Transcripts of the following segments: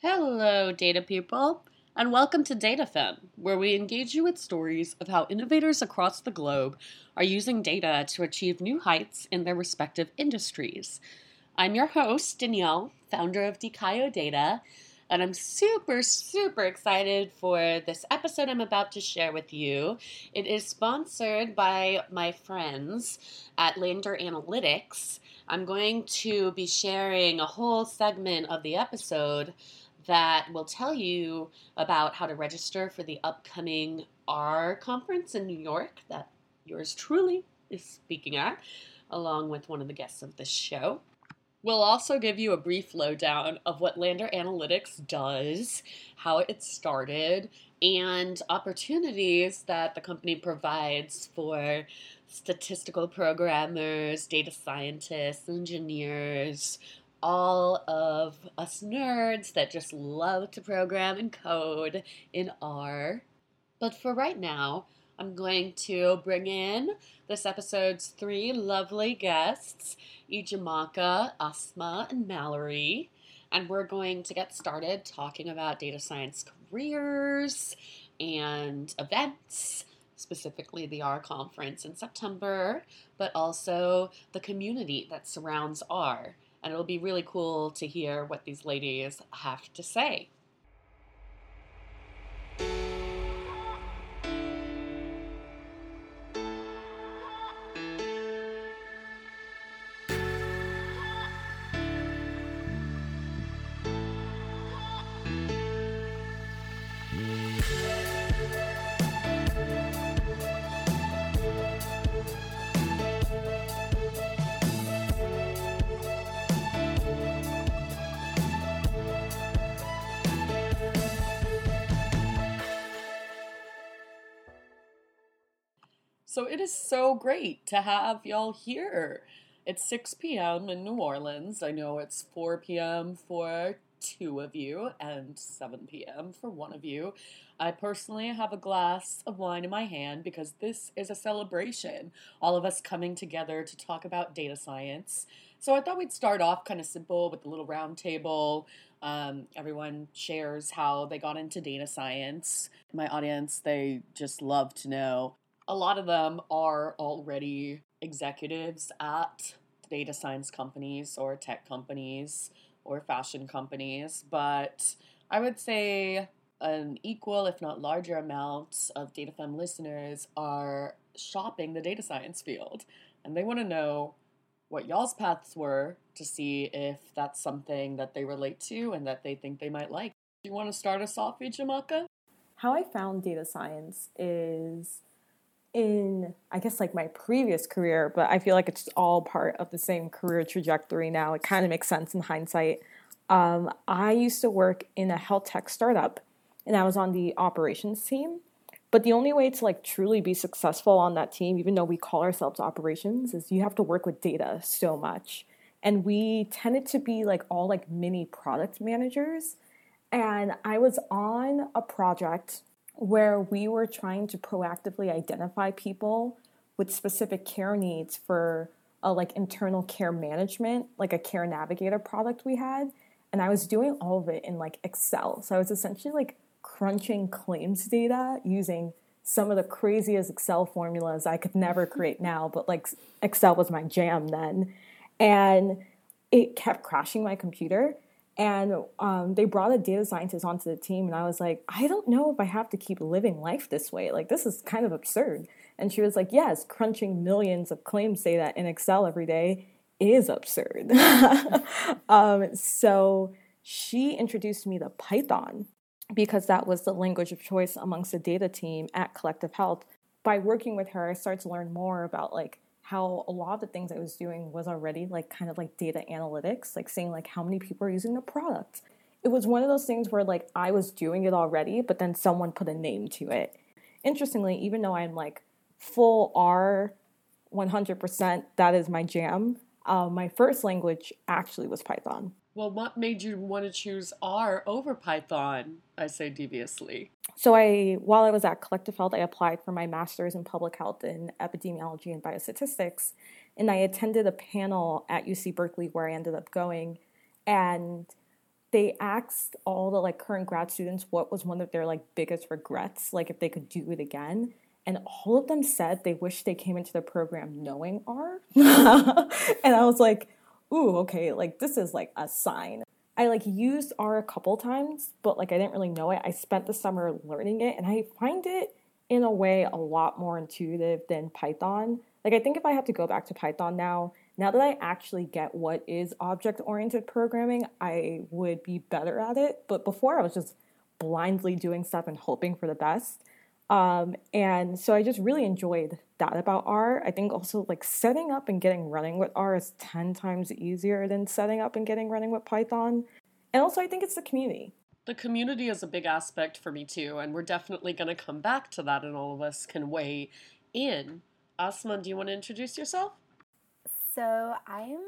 Hello, data people, and welcome to DataFemme, where we engage you with stories of how innovators across the globe are using data to achieve new heights in their respective industries. I'm your host, Danielle, founder of Dikayo Data, and I'm super, super excited for this episode I'm about to share with you. It is sponsored by my friends at Lander Analytics. I'm going to be sharing a whole segment of the episode that will tell you about how to register for the upcoming R conference in New York that yours truly is speaking at, along with one of the guests of this show. We'll also give you a brief lowdown of what Lander Analytics does, how it started, and opportunities that the company provides for statistical programmers, data scientists, engineers, all of us nerds that just love to program and code in R. But for right now, I'm going to bring in this episode's three lovely guests, Ijeamaka, Asma, and Mallory. And we're going to get started talking about data science careers and events, specifically the R conference in September, but also the community that surrounds R and it'll be really cool to hear what these ladies have to say. Is so great to have y'all here. It's 6 p.m. in New Orleans. I know it's 4 p.m. for two of you and 7 p.m. for one of you. I personally have a glass of wine in my hand because this is a celebration. All of us coming together to talk about data science. So I thought we'd start off kind of simple with a little round table. Um, everyone shares how they got into data science. My audience, they just love to know a lot of them are already executives at data science companies or tech companies or fashion companies, but I would say an equal, if not larger, amount of DataFemme listeners are shopping the data science field. And they want to know what y'all's paths were to see if that's something that they relate to and that they think they might like. Do you want to start us off, Ijeamaka? How I found data science is in I guess like my previous career, but I feel like it's all part of the same career trajectory now. It kind of makes sense in hindsight. Um, I used to work in a health tech startup, and I was on the operations team. But the only way to like truly be successful on that team, even though we call ourselves operations, is you have to work with data so much. And we tended to be like all like mini product managers. And I was on a project where we were trying to proactively identify people with specific care needs for a like internal care management, like a care navigator product we had. And I was doing all of it in like Excel. So I was essentially like crunching claims data using some of the craziest Excel formulas I could never create now, but like Excel was my jam then. And it kept crashing my computer and um, they brought a data scientist onto the team and i was like i don't know if i have to keep living life this way. Like this is kind of absurd. And she was like yes crunching millions of claims data in excel every day is absurd. Um, so she introduced me to python because that was the language of choice amongst the data team at collective health. By working with her i started to learn more about like how a lot of the things I was doing was already like kind of like data analytics, like saying like how many people are using the product. It was one of those things where like I was doing it already, but then someone put a name to it. Interestingly, even though I'm like full R 100%, that is my jam, uh, my first language actually was Python. Well, what made you want to choose R over Python? I say deviously. So I, while I was at Collective Health, I applied for my master's in public health in epidemiology and biostatistics, and I attended a panel at UC Berkeley where I ended up going, and they asked all the like current grad students what was one of their like biggest regrets, like if they could do it again. And all of them said they wish they came into the program knowing R. and I was like, ooh, okay, like this is like a sign. I like used R a couple times, but like I didn't really know it. I spent the summer learning it and I find it in a way a lot more intuitive than Python. Like I think if I have to go back to Python now, now that I actually get what is object oriented programming, I would be better at it. But before I was just blindly doing stuff and hoping for the best. Um, and so I just really enjoyed that about R. I think also like setting up and getting running with R is 10 times easier than setting up and getting running with Python. And also, I think it's the community. The community is a big aspect for me too, and we're definitely going to come back to that, and all of us can weigh in. Asma, do you want to introduce yourself? So, I'm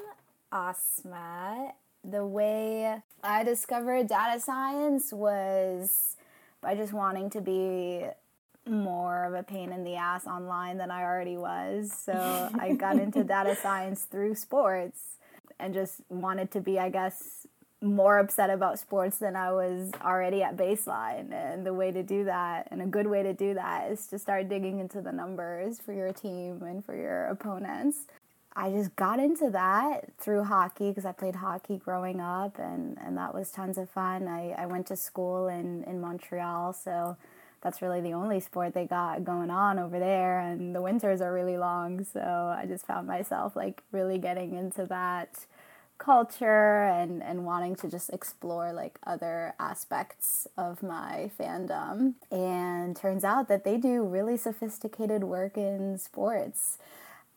Asma. The way I discovered data science was by just wanting to be more of a pain in the ass online than I already was. So I got into data science through sports and just wanted to be, I guess, more upset about sports than I was already at baseline. And the way to do that, and a good way to do that, is to start digging into the numbers for your team and for your opponents. I just got into that through hockey because I played hockey growing up, and, and that was tons of fun. I, I went to school in, in Montreal, so that's really the only sport they got going on over there and the winters are really long so i just found myself like really getting into that culture and and wanting to just explore like other aspects of my fandom. And turns out that they do really sophisticated work in sports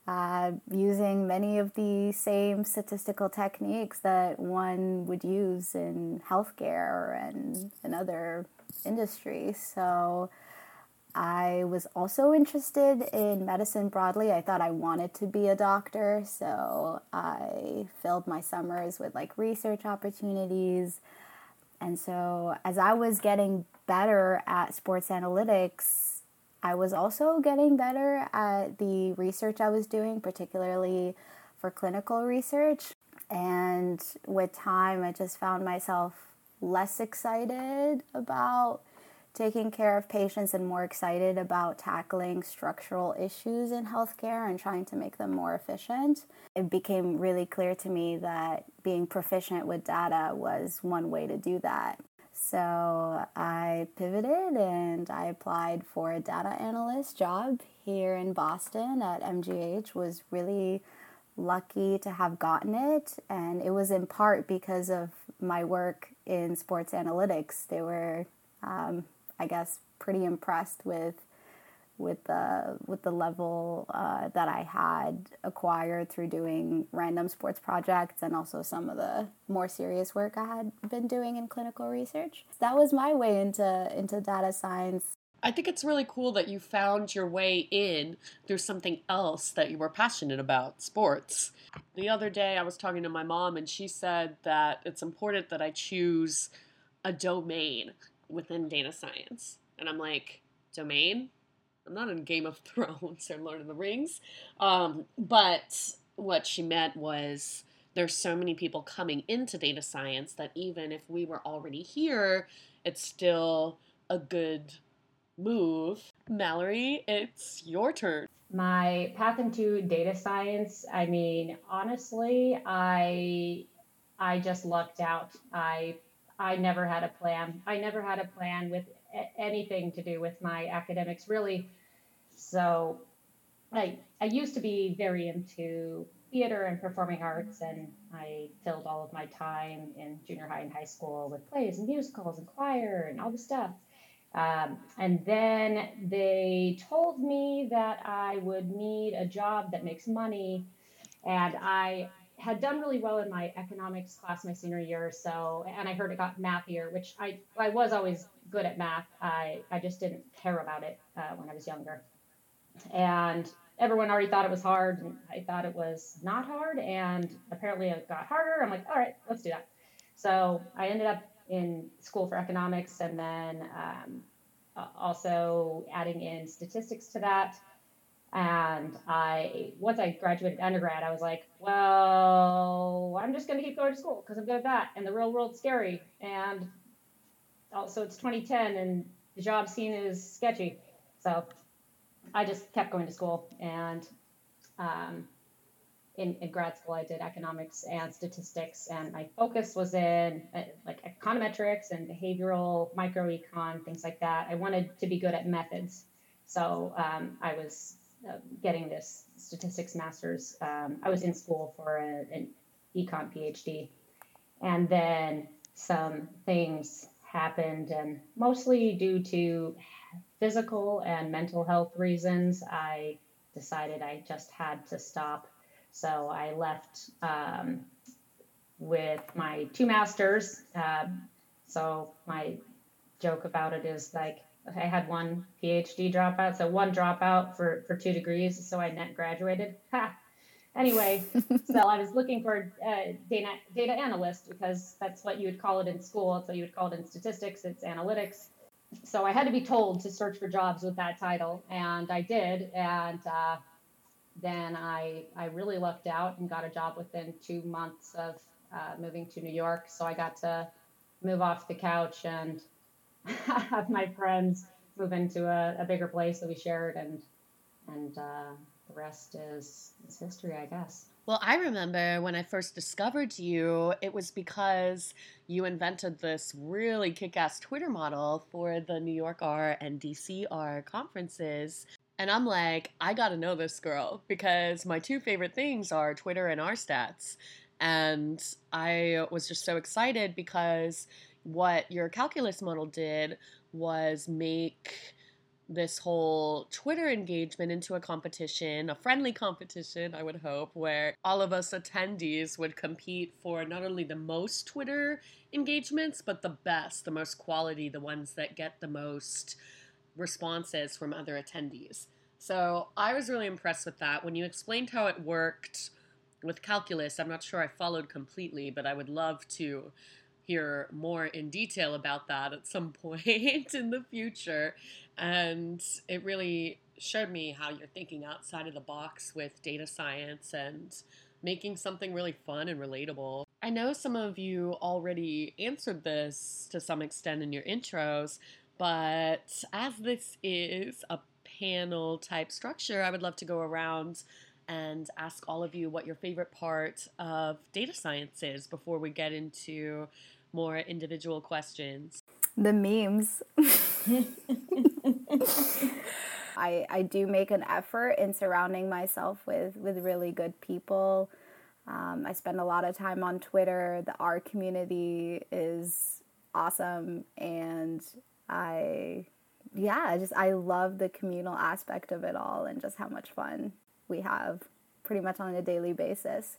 uh, using many of the same statistical techniques that one would use in healthcare and, and other industries. So I was also interested in medicine broadly. I thought I wanted to be a doctor, so I filled my summers with like research opportunities. And so as I was getting better at sports analytics, I was also getting better at the research I was doing, particularly for clinical research. And with time, I just found myself less excited about taking care of patients and more excited about tackling structural issues in healthcare and trying to make them more efficient. It became really clear to me that being proficient with data was one way to do that. So I pivoted and I applied for a data analyst job here in Boston at MGH was really lucky to have gotten it and it was in part because of my work in sports analytics. They were, um, I guess, pretty impressed with with the with the level uh, that I had acquired through doing random sports projects and also some of the more serious work I had been doing in clinical research. That was my way into into data science. I think it's really cool that you found your way in through something else that you were passionate about, sports. The other day I was talking to my mom and she said that it's important that I choose a domain within data science. And I'm like, domain? I'm not in Game of Thrones or Lord of the Rings. Um, but what she meant was there's so many people coming into data science that even if we were already here, it's still a good move. Mallory, it's your turn. My path into data science, I mean, honestly, I I just lucked out. I I never had a plan. I never had a plan with anything to do with my academics really. So I I used to be very into theater and performing arts and I filled all of my time in junior high and high school with plays and musicals and choir and all the stuff. Um, and then they told me that I would need a job that makes money. And I had done really well in my economics class my senior year or so. And I heard it got mathier, which I, I was always good at math. I, I just didn't care about it uh, when I was younger. And everyone already thought it was hard. And I thought it was not hard. And apparently it got harder. I'm like, all right, let's do that. So I ended up in school for economics and then um, also adding in statistics to that. And I, once I graduated undergrad, I was like, well, I'm just going to keep going to school because I'm good at that. And the real world's scary. And also, it's 2010 and the job scene is sketchy. So I just kept going to school. And um, in, in, grad school, I did economics and statistics, and my focus was in uh, like econometrics and behavioral microecon, things like that. I wanted to be good at methods. So um, I was getting this statistics master's. Um, I was in school for a, an econ PhD, and then some things happened, and mostly due to physical and mental health reasons, I decided I just had to stop. So I left um, with my two masters. Uh, so my joke about it is like I had one PhD dropout, so one dropout for, for two degrees, so I net graduated. Ha. Anyway, so I was looking for a data data analyst because that's what you would call it in school. That's what you would call it in statistics. It's analytics. So I had to be told to search for jobs with that title, and I did. And uh, then I I really lucked out and got a job within two months of uh, moving to New York. So I got to move off the couch and have my friends move into a, a bigger place that we shared, and and uh, the rest is, is history, I guess. Well, I remember when I first discovered you, it was because you invented this really kick ass Twitter model for the New York R and DC R conferences. And I'm like, I gotta know this girl because my two favorite things are Twitter and R stats. And I was just so excited because what your calculus model did was make this whole Twitter engagement into a competition, a friendly competition, I would hope, where all of us attendees would compete for not only the most Twitter engagements, but the best, the most quality, the ones that get the most responses from other attendees. So I was really impressed with that. When you explained how it worked with calculus, I'm not sure I followed completely, but I would love to hear more in detail about that at some point in the future. And it really showed me how you're thinking outside of the box with data science and making something really fun and relatable. I know some of you already answered this to some extent in your intros, but as this is a panel type structure, I would love to go around and ask all of you what your favorite part of data science is before we get into more individual questions. The memes. I, I do make an effort in surrounding myself with, with really good people. Um, I spend a lot of time on Twitter. The R community is awesome, and I, yeah, I just I love the communal aspect of it all, and just how much fun we have, pretty much on a daily basis.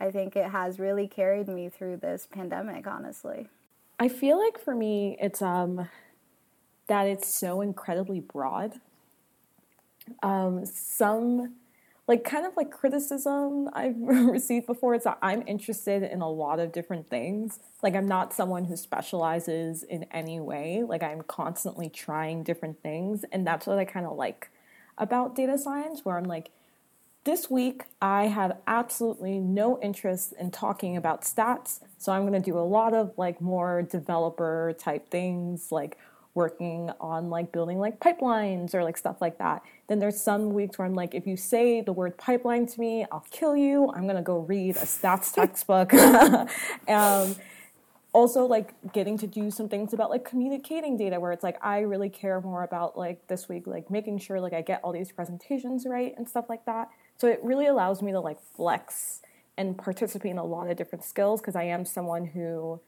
I think it has really carried me through this pandemic, honestly. I feel like for me, it's um, that it's so incredibly broad. Um, some, like, kind of like criticism I've received before, it's that I'm interested in a lot of different things. Like, I'm not someone who specializes in any way. Like, I'm constantly trying different things. And that's what I kind of like about data science, where I'm like, this week, I have absolutely no interest in talking about stats, so I'm going to do a lot of like more developer type things, like working on like building like pipelines or like stuff like that. Then there's some weeks where I'm like, if you say the word pipeline to me, I'll kill you. I'm going to go read a stats textbook. um, also like getting to do some things about like communicating data where it's like i really care more about like this week like making sure like i get all these presentations right and stuff like that so it really allows me to like flex and participate in a lot of different skills because I am someone who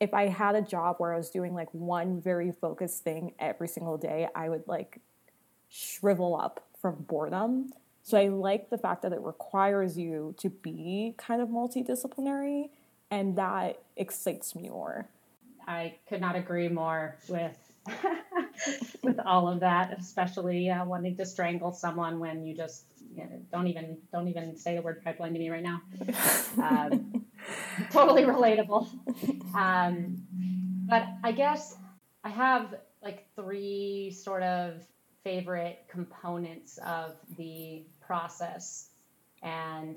if I had a job where I was doing like one very focused thing every single day, I would like shrivel up from boredom. So I like the fact that it requires you to be kind of multidisciplinary and that excites me more. I could not agree more with with all of that, especially uh, wanting to strangle someone when you just know, don't even don't even say the word pipeline to me right now. Um, totally relatable. Um, but I guess I have like three sort of favorite components of the process. And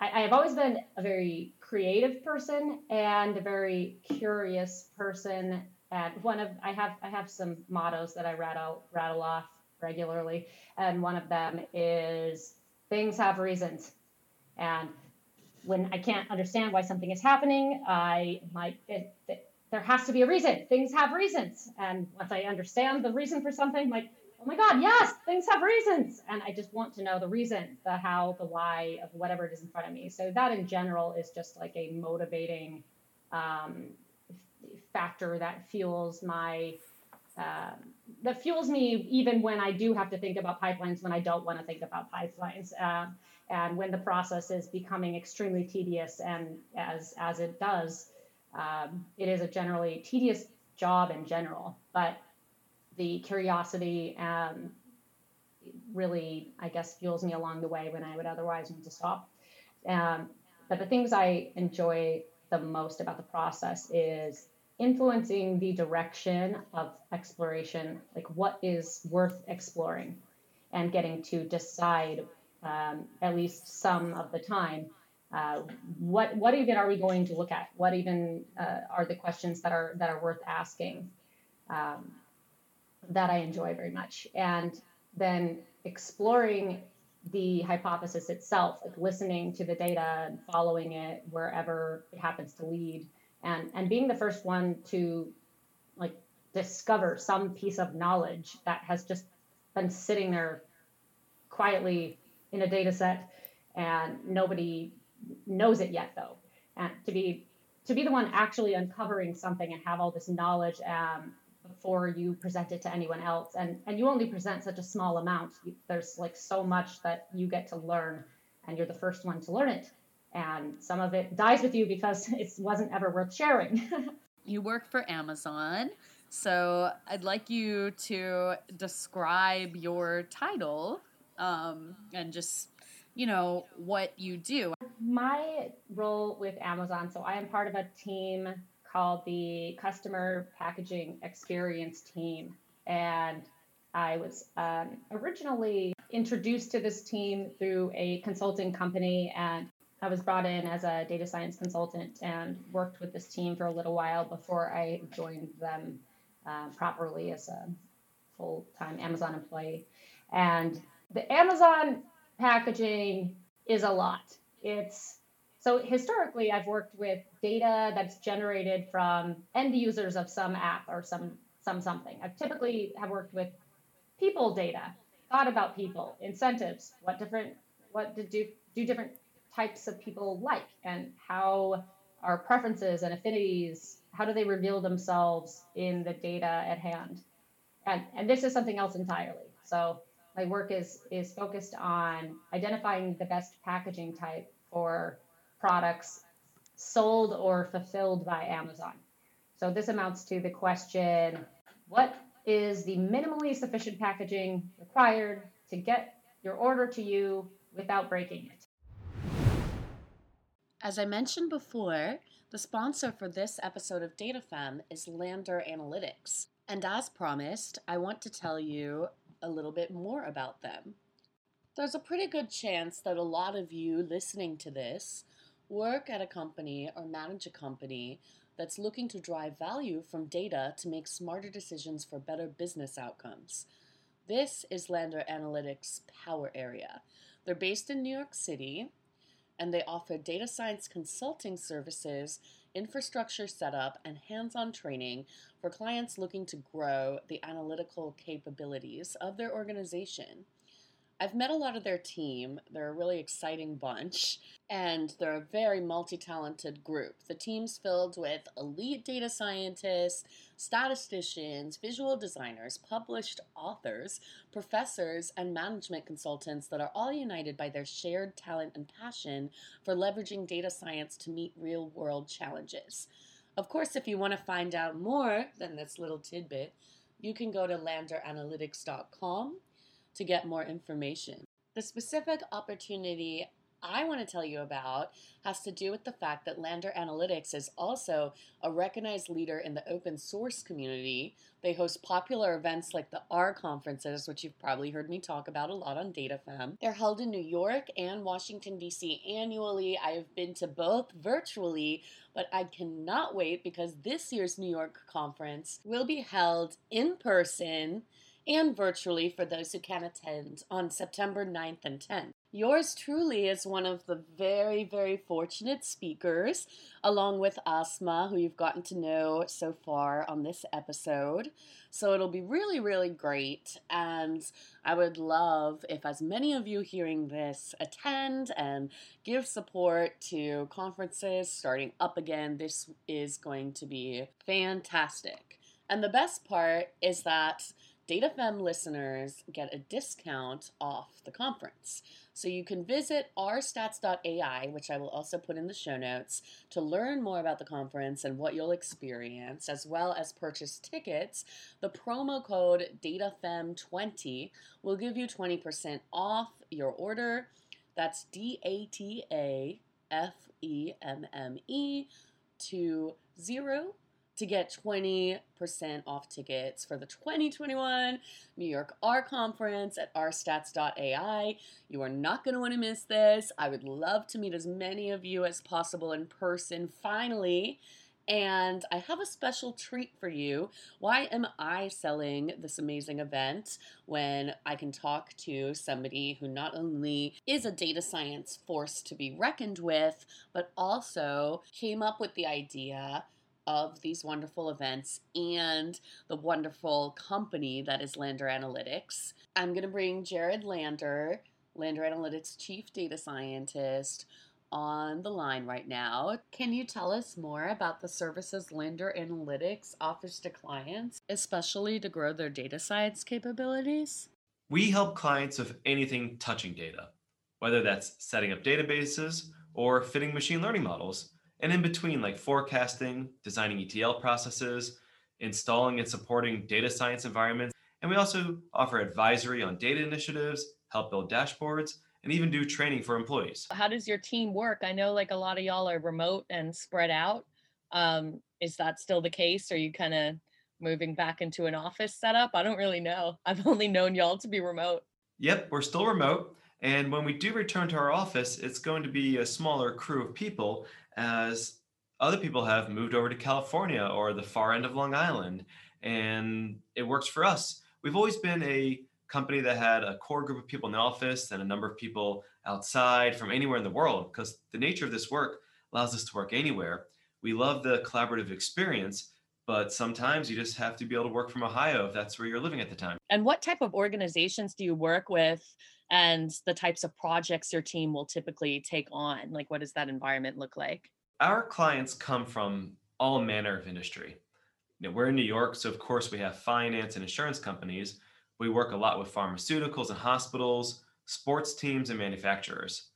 I, I have always been a very creative person and a very curious person. And one of I have I have some mottos that I rattle rattle off regularly, and one of them is things have reasons. And when I can't understand why something is happening, I might it, it, there has to be a reason. Things have reasons, and once I understand the reason for something, I'm like oh my God, yes, things have reasons. And I just want to know the reason, the how, the why of whatever it is in front of me. So that in general is just like a motivating um, factor that fuels my. Uh, that fuels me even when I do have to think about pipelines when I don't want to think about pipelines, uh, and when the process is becoming extremely tedious, and as as it does, um, it is a generally tedious job in general. But the curiosity um, really, I guess, fuels me along the way when I would otherwise need to stop. Um, but the things I enjoy the most about the process is influencing the direction of exploration, like what is worth exploring, and getting to decide um, at least some of the time uh, what what even are we going to look at? What even uh, are the questions that are that are worth asking? Um, that I enjoy very much. And then exploring the hypothesis itself, like listening to the data and following it wherever it happens to lead, and and being the first one to like discover some piece of knowledge that has just been sitting there quietly in a data set and nobody knows it yet though. And to be to be the one actually uncovering something and have all this knowledge um, before you present it to anyone else and and you only present such a small amount there's like so much that you get to learn and you're the first one to learn it and some of it dies with you because it wasn't ever worth sharing you work for amazon so i'd like you to describe your title um, and just you know what you do my role with amazon so i am part of a team called the Customer Packaging Experience Team. And I was um, originally introduced to this team through a consulting company, and I was brought in as a data science consultant and worked with this team for a little while before I joined them uh, properly as a full time Amazon employee. And the Amazon packaging is a lot. It's so historically, I've worked with data that's generated from end users of some app or some some something. I typically have worked with people data, thought about people, incentives, what different what to do do different types of people like, and how our preferences and affinities, how do they reveal themselves in the data at hand? And and this is something else entirely. So my work is is focused on identifying the best packaging type for products sold or fulfilled by Amazon. So this amounts to the question what is the minimally sufficient packaging required to get your order to you without breaking it? As I mentioned before, the sponsor for this episode of DataFemme is Lander Analytics. And as promised, I want to tell you a little bit more about them. There's a pretty good chance that a lot of you listening to this work at a company or manage a company that's looking to drive value from data to make smarter decisions for better business outcomes. This is Lander Analytics' power area. They're based in New York City and they offer data science consulting services, infrastructure setup, and hands on training for clients looking to grow the analytical capabilities of their organization. I've met a lot of their team. They're a really exciting bunch, and they're a very multi talented group. The team's filled with elite data scientists, statisticians, visual designers, published authors, professors, and management consultants that are all united by their shared talent and passion for leveraging data science to meet real world challenges. Of course, if you want to find out more than this little tidbit, you can go to landeranalytics.com to get more information. The specific opportunity I want to tell you about has to do with the fact that Lander Analytics is also a recognized leader in the open source community. They host popular events like the R conferences, which you've probably heard me talk about a lot on DataFemme. They're held in New York and Washington, D.C. annually. I have been to both virtually, but I cannot wait because this year's New York conference will be held in person and virtually for those who can attend on September 9th and 10th. Yours truly is one of the very, very fortunate speakers, along with Asma, who you've gotten to know so far on this episode. So it'll be really, really great. And I would love if as many of you hearing this attend and give support to conferences starting up again. This is going to be fantastic. And the best part is that DataFemme listeners get a discount off the conference. So you can visit rstats.ai, which I will also put in the show notes, to learn more about the conference and what you'll experience, as well as purchase tickets. The promo code DataFemme20 will give you 20% off your order. That's D A T A F E M M E to zero to get 20% off tickets for the 2021 New York R Conference at rstats.ai. You are not going to want to miss this. I would love to meet as many of you as possible in person finally. And I have a special treat for you. Why am I selling this amazing event when I can talk to somebody who not only is a data science force to be reckoned with, but also came up with the idea of these wonderful events and the wonderful company that is Lander Analytics. I'm going to bring Jared Lander, Lander Analytics Chief Data Scientist, on the line right now. Can you tell us more about the services Lander Analytics offers to clients, especially to grow their data science capabilities? We help clients with anything touching data, whether that's setting up databases or fitting machine learning models and in between, like forecasting, designing ETL processes, installing and supporting data science environments. And we also offer advisory on data initiatives, help build dashboards, and even do training for employees. How does your team work? I know like a lot of y'all are remote and spread out. Um, is that still the case? Are you kind of moving back into an office setup? I don't really know. I've only known y'all to be remote. Yep, we're still remote. And when we do return to our office, it's going to be a smaller crew of people as other people have moved over to California or the far end of Long Island. And it works for us. We've always been a company that had a core group of people in the office and a number of people outside from anywhere in the world because the nature of this work allows us to work anywhere. We love the collaborative experience, but sometimes you just have to be able to work from Ohio if that's where you're living at the time. And what type of organizations do you work with and the types of projects your team will typically take on? Like, what does that environment look like? Our clients come from all manner of industry. You know, we're in New York, so of course we have finance and insurance companies. We work a lot with pharmaceuticals and hospitals, sports teams, and manufacturers.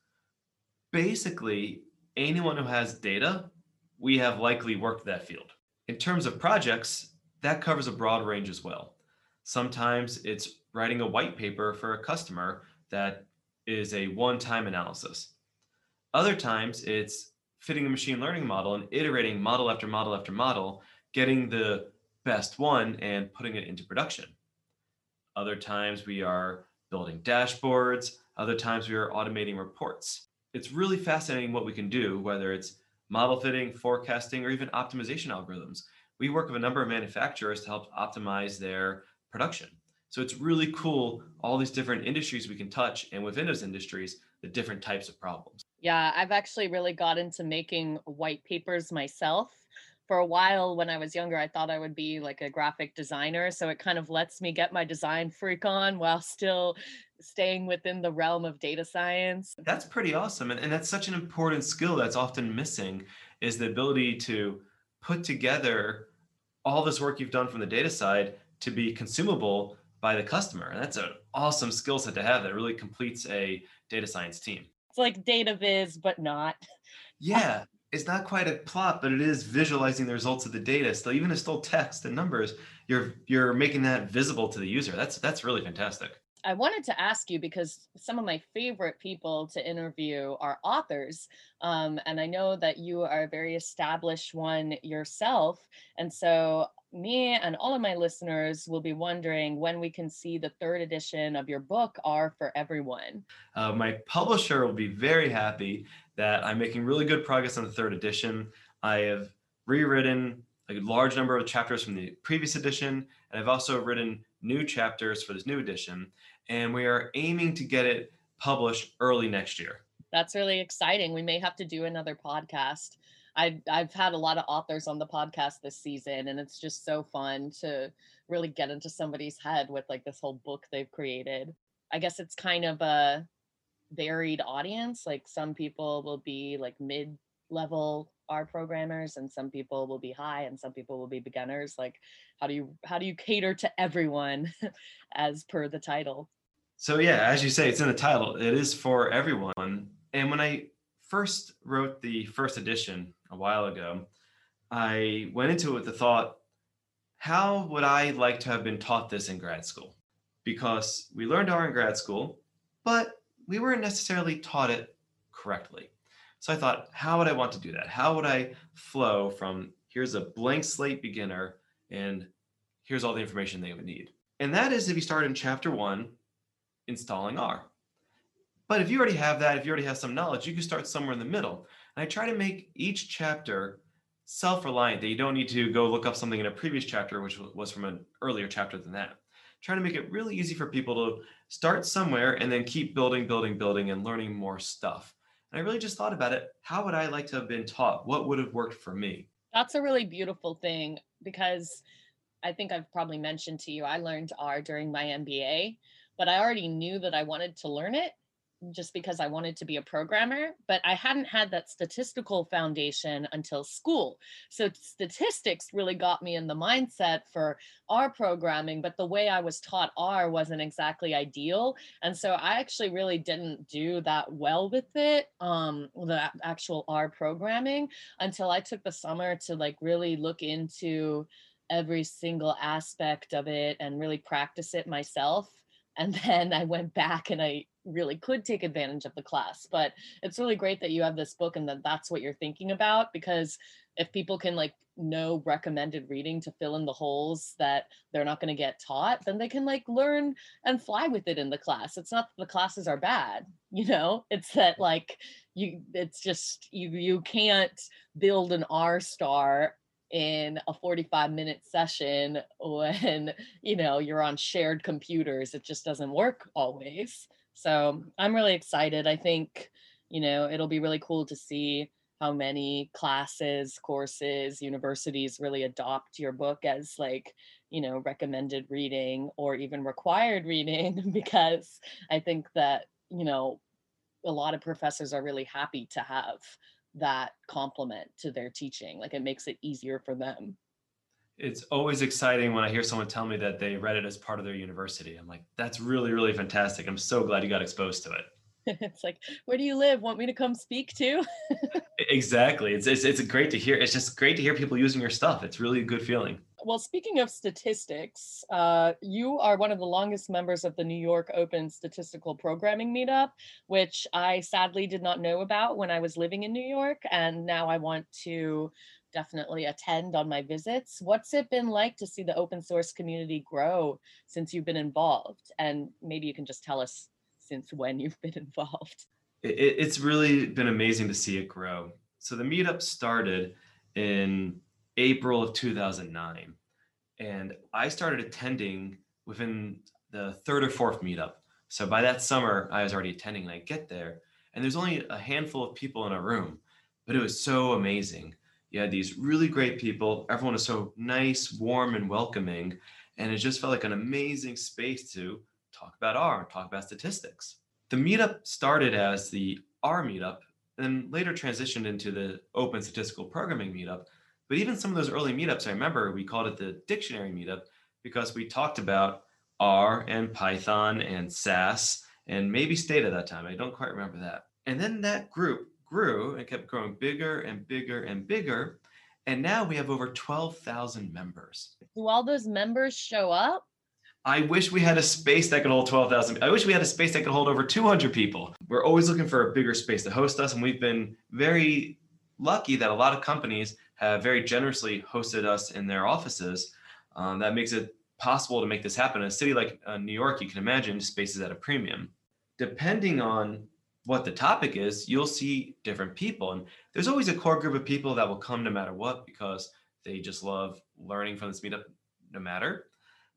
Basically, anyone who has data, we have likely worked that field. In terms of projects, that covers a broad range as well. Sometimes it's writing a white paper for a customer that is a one time analysis. Other times it's fitting a machine learning model and iterating model after model after model, getting the best one and putting it into production. Other times we are building dashboards. Other times we are automating reports. It's really fascinating what we can do, whether it's model fitting, forecasting, or even optimization algorithms. We work with a number of manufacturers to help optimize their production. So it's really cool, all these different industries we can touch, and within those industries, the different types of problems. Yeah, I've actually really got into making white papers myself. For a while, when I was younger, I thought I would be like a graphic designer. So it kind of lets me get my design freak on while still staying within the realm of data science. That's pretty awesome. And, and that's such an important skill that's often missing is the ability to put together all this work you've done from the data side to be consumable by the customer. And that's an awesome skill set to have that really completes a data science team. It's like data viz, but not. Yeah, it's not quite a plot, but it is visualizing the results of the data. So even if it's still text and numbers, you're you're making that visible to the user. That's that's really fantastic. I wanted to ask you because some of my favorite people to interview are authors. Um, and I know that you are a very established one yourself. And so, me and all of my listeners will be wondering when we can see the third edition of your book, R for Everyone. Uh, my publisher will be very happy that I'm making really good progress on the third edition. I have rewritten a large number of chapters from the previous edition, and I've also written new chapters for this new edition and we are aiming to get it published early next year. That's really exciting. We may have to do another podcast. I, I've had a lot of authors on the podcast this season, and it's just so fun to really get into somebody's head with like this whole book they've created. I guess it's kind of a varied audience. Like some people will be like mid level R programmers and some people will be high and some people will be beginners like how do you how do you cater to everyone as per the title so yeah, as you say, it's in the title. It is for everyone. And when I first wrote the first edition a while ago, I went into it with the thought, how would I like to have been taught this in grad school? Because we learned R in grad school, but we weren't necessarily taught it correctly. So I thought, how would I want to do that? How would I flow from here's a blank slate beginner and here's all the information they would need? And that is if you start in chapter one installing R. But if you already have that, if you already have some knowledge, you can start somewhere in the middle. And I try to make each chapter self-reliant that you don't need to go look up something in a previous chapter, which was from an earlier chapter than that. Trying to make it really easy for people to start somewhere and then keep building, building, building, and learning more stuff. And I really just thought about it. How would I like to have been taught? What would have worked for me? That's a really beautiful thing because I think I've probably mentioned to you, I learned R during my MBA but I already knew that I wanted to learn it just because I wanted to be a programmer, but I hadn't had that statistical foundation until school. So statistics really got me in the mindset for R programming, but the way I was taught R wasn't exactly ideal. And so I actually really didn't do that well with it, um, the actual R programming until I took the summer to like really look into every single aspect of it and really practice it myself and then I went back and I really could take advantage of the class. But it's really great that you have this book and that that's what you're thinking about because if people can like know recommended reading to fill in the holes that they're not going to get taught, then they can like learn and fly with it in the class. It's not the classes are bad, you know, it's that like you it's just you you can't build an R star in a 45 minute session when you know you're on shared computers it just doesn't work always so i'm really excited i think you know it'll be really cool to see how many classes courses universities really adopt your book as like you know recommended reading or even required reading because i think that you know a lot of professors are really happy to have that complement to their teaching. Like it makes it easier for them. It's always exciting when I hear someone tell me that they read it as part of their university. I'm like, that's really, really fantastic. I'm so glad you got exposed to it. it's like, where do you live? Want me to come speak to? exactly. It's, it's it's great to hear. It's just great to hear people using your stuff. It's really a good feeling. Well, speaking of statistics, uh, you are one of the longest members of the New York Open Statistical Programming Meetup, which I sadly did not know about when I was living in New York. And now I want to definitely attend on my visits. What's it been like to see the open source community grow since you've been involved? And maybe you can just tell us since when you've been involved. it's really been amazing to see it grow. So the meetup started in April of 2009. And I started attending within the third or fourth meetup. So by that summer, I was already attending and I get there and there's only a handful of people in a room, but it was so amazing. You had these really great people. Everyone was so nice, warm, and welcoming. And it just felt like an amazing space to talk about R, talk about statistics. The meetup started as the R meetup and later transitioned into the Open Statistical Programming meetup but even some of those early meetups, I remember we called it the dictionary meetup because we talked about R and Python and SAS and maybe Stata that time. I don't quite remember that. And then that group grew and kept growing bigger and bigger and bigger. And now we have over 12,000 members. Do all those members show up? I wish we had a space that could hold 12,000. I wish we had a space that could hold over 200 people. We're always looking for a bigger space to host us, and we've been very lucky that a lot of companies have very generously hosted us in their offices. Um, that makes it possible to make this happen. In a city like uh, New York, you can imagine spaces at a premium. Depending on what the topic is, you'll see different people. And there's always a core group of people that will come no matter what because they just love learning from this meetup no matter.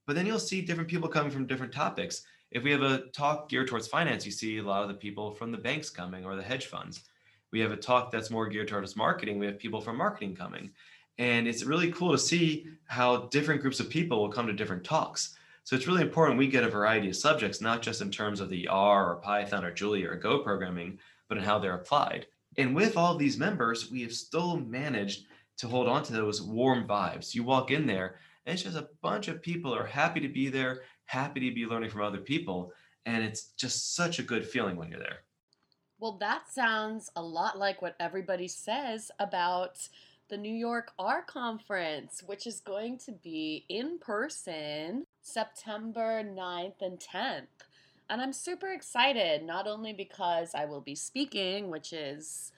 But then you'll see different people coming from different topics. If we have a talk geared towards finance, you see a lot of the people from the banks coming or the hedge funds. We have a talk that's more geared towards marketing. We have people from marketing coming. And it's really cool to see how different groups of people will come to different talks. So it's really important we get a variety of subjects, not just in terms of the R or Python or Julia or Go programming, but in how they're applied. And with all these members, we have still managed to hold on to those warm vibes. You walk in there, and it's just a bunch of people are happy to be there, happy to be learning from other people. And it's just such a good feeling when you're there. Well, that sounds a lot like what everybody says about the New York R Conference, which is going to be in person September 9th and 10th. And I'm super excited, not only because I will be speaking, which is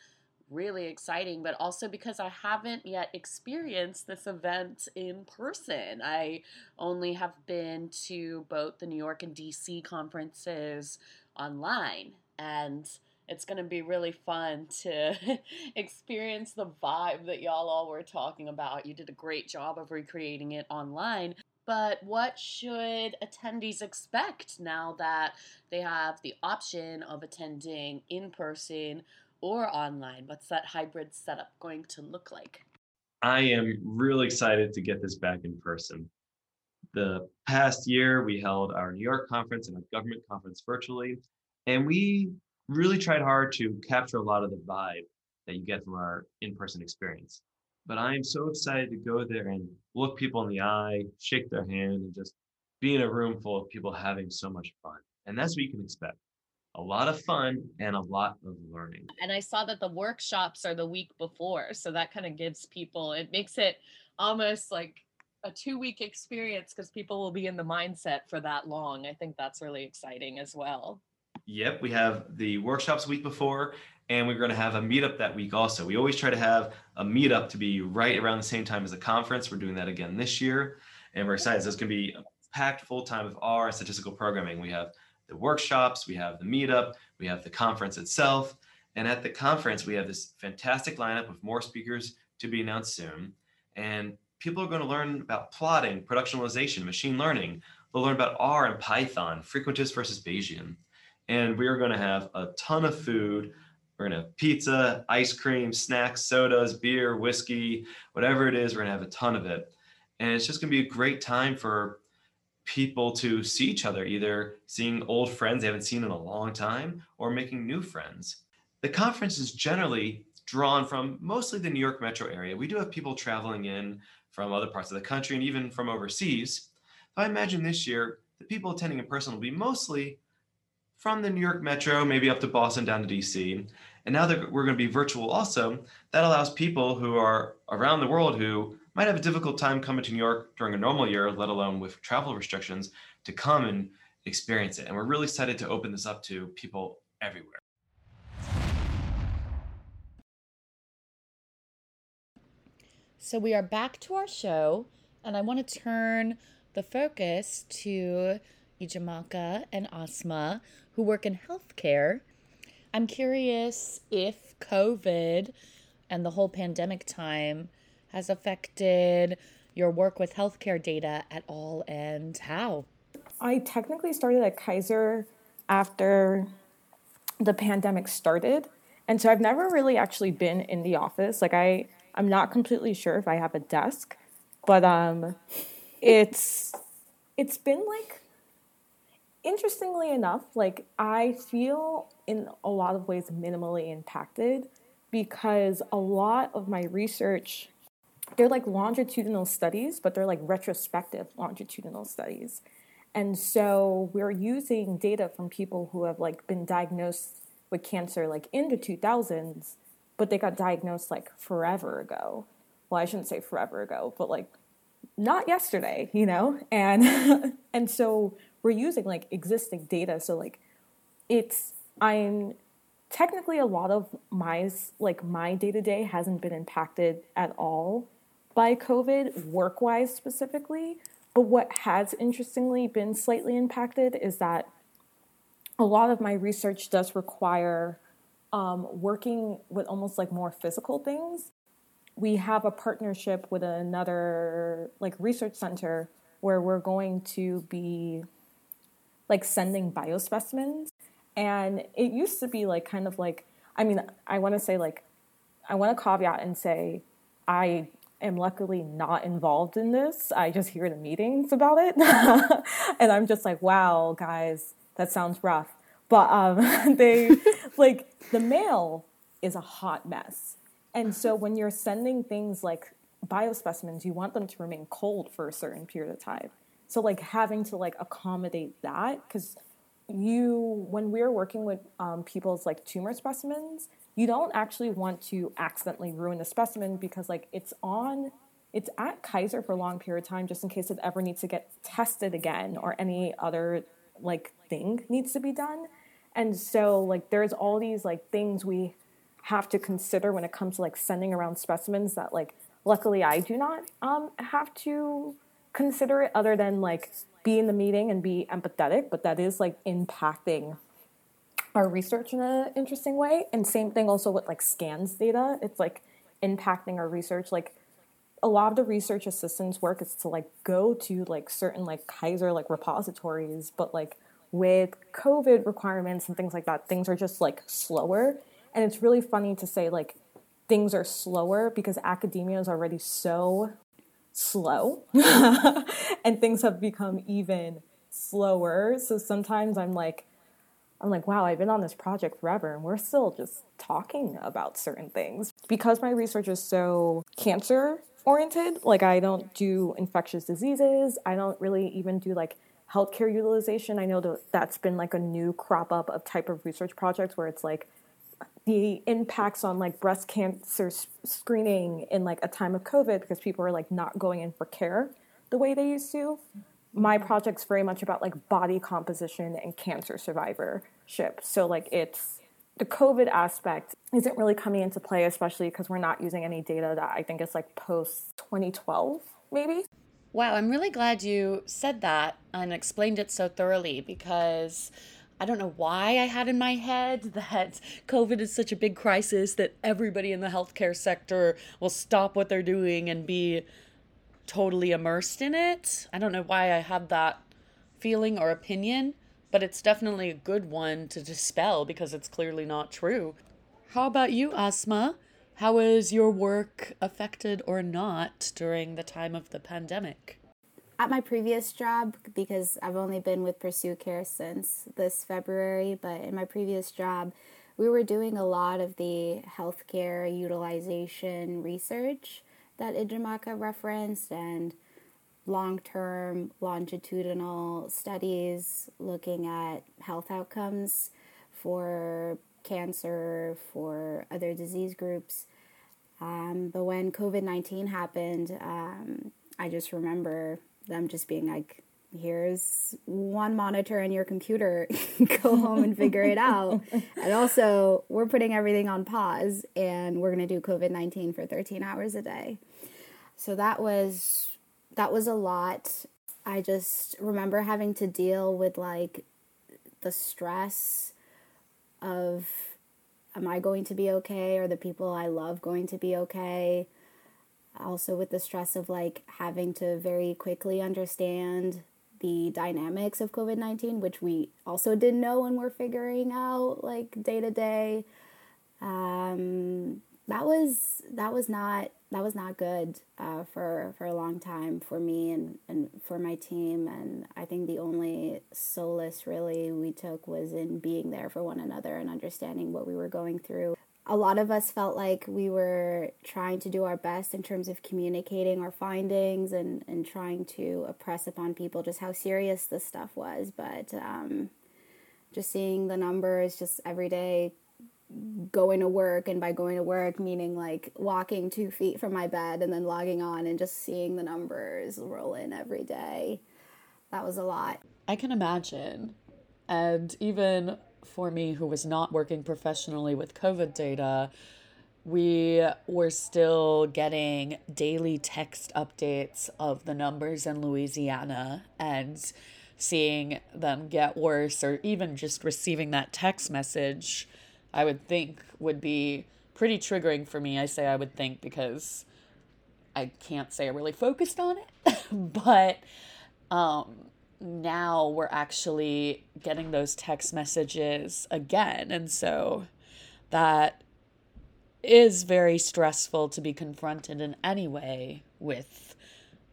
really exciting, but also because I haven't yet experienced this event in person. I only have been to both the New York and DC conferences online. And it's going to be really fun to experience the vibe that y'all all were talking about. You did a great job of recreating it online. But what should attendees expect now that they have the option of attending in person or online? What's that hybrid setup going to look like? I am really excited to get this back in person. The past year, we held our New York conference and our government conference virtually, and we really tried hard to capture a lot of the vibe that you get from our in person experience. But I am so excited to go there and look people in the eye, shake their hand, and just be in a room full of people having so much fun. And that's what you can expect a lot of fun and a lot of learning. And I saw that the workshops are the week before. So that kind of gives people, it makes it almost like a two week experience because people will be in the mindset for that long. I think that's really exciting as well. Yep, we have the workshops week before, and we're going to have a meetup that week also. We always try to have a meetup to be right around the same time as the conference. We're doing that again this year, and we're excited. So it's going to be packed full time of R statistical programming. We have the workshops, we have the meetup, we have the conference itself. And at the conference, we have this fantastic lineup of more speakers to be announced soon. And people are going to learn about plotting, productionalization, machine learning. They'll learn about R and Python, frequentist versus Bayesian. And we are going to have a ton of food. We're to have pizza, ice cream, snacks, sodas, beer, whiskey, whatever it is, we're to have a ton of it. And it's just to be a great time for people to see each other, either seeing old friends they haven't seen in a long time or making new friends. The conference is generally drawn from mostly the New York metro area. We do have people traveling in from other parts of the country and even from overseas. I imagine this year the people attending in person will be mostly from the New York metro, maybe up to Boston, down to DC. And now that we're going to be virtual also, that allows people who are around the world who might have a difficult time coming to New York during a normal year, let alone with travel restrictions, to come and experience it. And we're really excited to open this up to people everywhere. So we are back to our show, and I want to turn the focus to Ijeamaka and Asma, who work in healthcare. I'm curious if COVID and the whole pandemic time has affected your work with healthcare data at all and how? I technically started at Kaiser after the pandemic started. And so I've never really actually been in the office. Like I I'm not completely sure if I have a desk, but um it's it's been like interestingly enough, like I feel in a lot of ways minimally impacted because a lot of my research they're like longitudinal studies, but they're like retrospective longitudinal studies. And so we're using data from people who have like been diagnosed with cancer like in the 2000s, but they got diagnosed like forever ago. Well, I shouldn't say forever ago, but like not yesterday, you know? And and so we're using like existing data. So like it's I'm technically a lot of my like my day-to-day hasn't been impacted at all by COVID work-wise specifically. But what has interestingly been slightly impacted is that a lot of my research does require um, working with almost like more physical things. We have a partnership with another like research center where we're going to be like sending biospecimens. And it used to be like kind of like, I mean, I want to say like, I want to caveat and say, I am luckily not involved in this. I just hear the meetings about it. and I'm just like, wow, guys, that sounds rough. But um, they, like, the mail is a hot mess. And so when you're sending things like biospecimens, you want them to remain cold for a certain period of time. So like having to like accommodate that because you when we're working with um, people's like tumor specimens, you don't actually want to accidentally ruin the specimen because like it's on it's at Kaiser for a long period of time just in case it ever needs to get tested again or any other like thing needs to be done. And so like there's all these like things we have to consider when it comes to like sending around specimens that like luckily I do not um, have to consider it other than like be in the meeting and be empathetic, but that is like impacting our research in an interesting way. And same thing also with like scans data. It's like impacting our research. Like a lot of the research assistance work is to like go to like certain like Kaiser like repositories, but like with COVID requirements and things like that, things are just like slower. And it's really funny to say like things are slower because academia is already so slow and things have become even slower. So sometimes I'm like, I'm like, wow, I've been on this project forever and we're still just talking about certain things. Because my research is so cancer oriented, like I don't do infectious diseases, I don't really even do like healthcare utilization. I know that that's been like a new crop up of type of research projects where it's like the impacts on like breast cancer screening in like a time of COVID because people are like not going in for care the way they used to my mm-hmm. project's very much about like body composition and cancer survivorship. So like it's the COVID aspect isn't really coming into play, especially because we're not using any data that I think is like post 2012, maybe. Wow, I'm really glad you said that and explained it so thoroughly because I don't know why I had in my head that COVID is such a big crisis that everybody in the healthcare sector will stop what they're doing and be totally immersed in it. I don't know why I have that feeling or opinion, but it's definitely a good one to dispel because it's clearly not true. How about you, Asma? How was your work affected or not during the time of the pandemic? At my previous job, because I've only been with PursueCare since this February, but in my previous job, we were doing a lot of the healthcare utilization research that Ijeamaka referenced and long term longitudinal studies looking at health outcomes for cancer, for other disease groups. Um, but when COVID 19 happened, um, I just remember them just being like, here's one monitor in your computer. Go home and figure it out. And also we're putting everything on pause and we're going to do covid-19 for 13 hours a day. So that was that was a lot. I just remember having to deal with like the stress of am i going to be okay? Or the people i love going to be okay also with the stress of like having to very quickly understand the dynamics of COVID 19, which we also didn't know when we're figuring out like day to day. Um, that was that was not that was not good uh, for for a long time for me and, and for my team and I think the only solace really we took was in being there for one another and understanding what we were going through a lot of us felt like we were trying to do our best in terms of communicating our findings and, and trying to impress upon people just how serious this stuff was. But um, just seeing the numbers just every day going to work and by going to work meaning like walking two feet from my bed and then logging on and just seeing the numbers roll in every day that was a lot i can imagine and even for me who was not working professionally with covid data we were still getting daily text updates of the numbers in louisiana and seeing them get worse or even just receiving that text message I would think would be pretty triggering for me. I say I would think because I can't say I really focused on it, but um, now we're actually getting those text messages again. And so that is very stressful to be confronted in any way with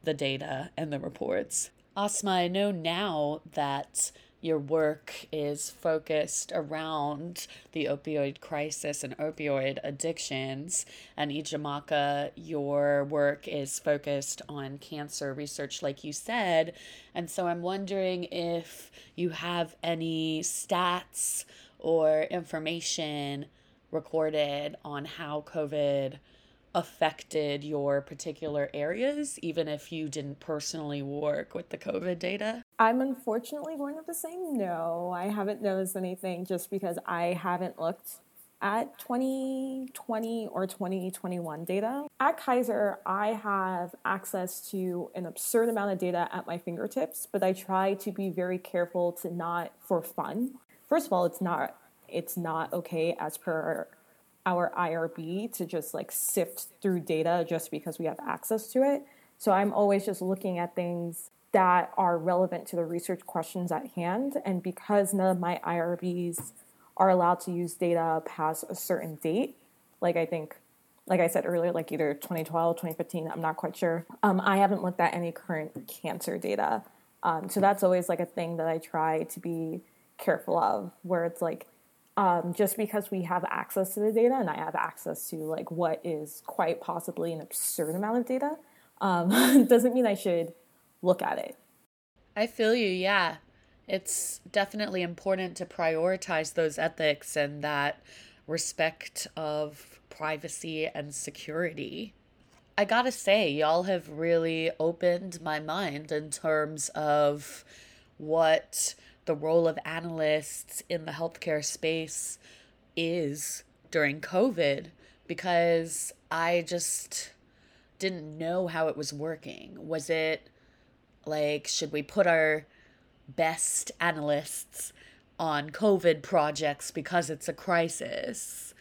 the data and the reports. Asma, I know now that your work is focused around the opioid crisis and opioid addictions. And Ijeamaka, your work is focused on cancer research, like you said. And so I'm wondering if you have any stats or information recorded on how COVID affected your particular areas, even if you didn't personally work with the COVID data? I'm unfortunately going to say no. I haven't noticed anything just because I haven't looked at 2020 or 2021 data. At Kaiser, I have access to an absurd amount of data at my fingertips, but I try to be very careful to not for fun. First of all, it's not it's not okay as per our IRB to just like sift through data just because we have access to it. So I'm always just looking at things that are relevant to the research questions at hand. And because none of my IRBs are allowed to use data past a certain date, like I think, like I said earlier, like either 2012, 2015, I'm not quite sure. Um, I haven't looked at any current cancer data. Um, so that's always like a thing that I try to be careful of, where it's like, um, just because we have access to the data and I have access to like what is quite possibly an absurd amount of data, um, doesn't mean I should look at it. I feel you, yeah. It's definitely important to prioritize those ethics and that respect of privacy and security. I gotta say, y'all have really opened my mind in terms of what the role of analysts in the healthcare space is during COVID because I just didn't know how it was working. Was it like, should we put our best analysts on COVID projects because it's a crisis?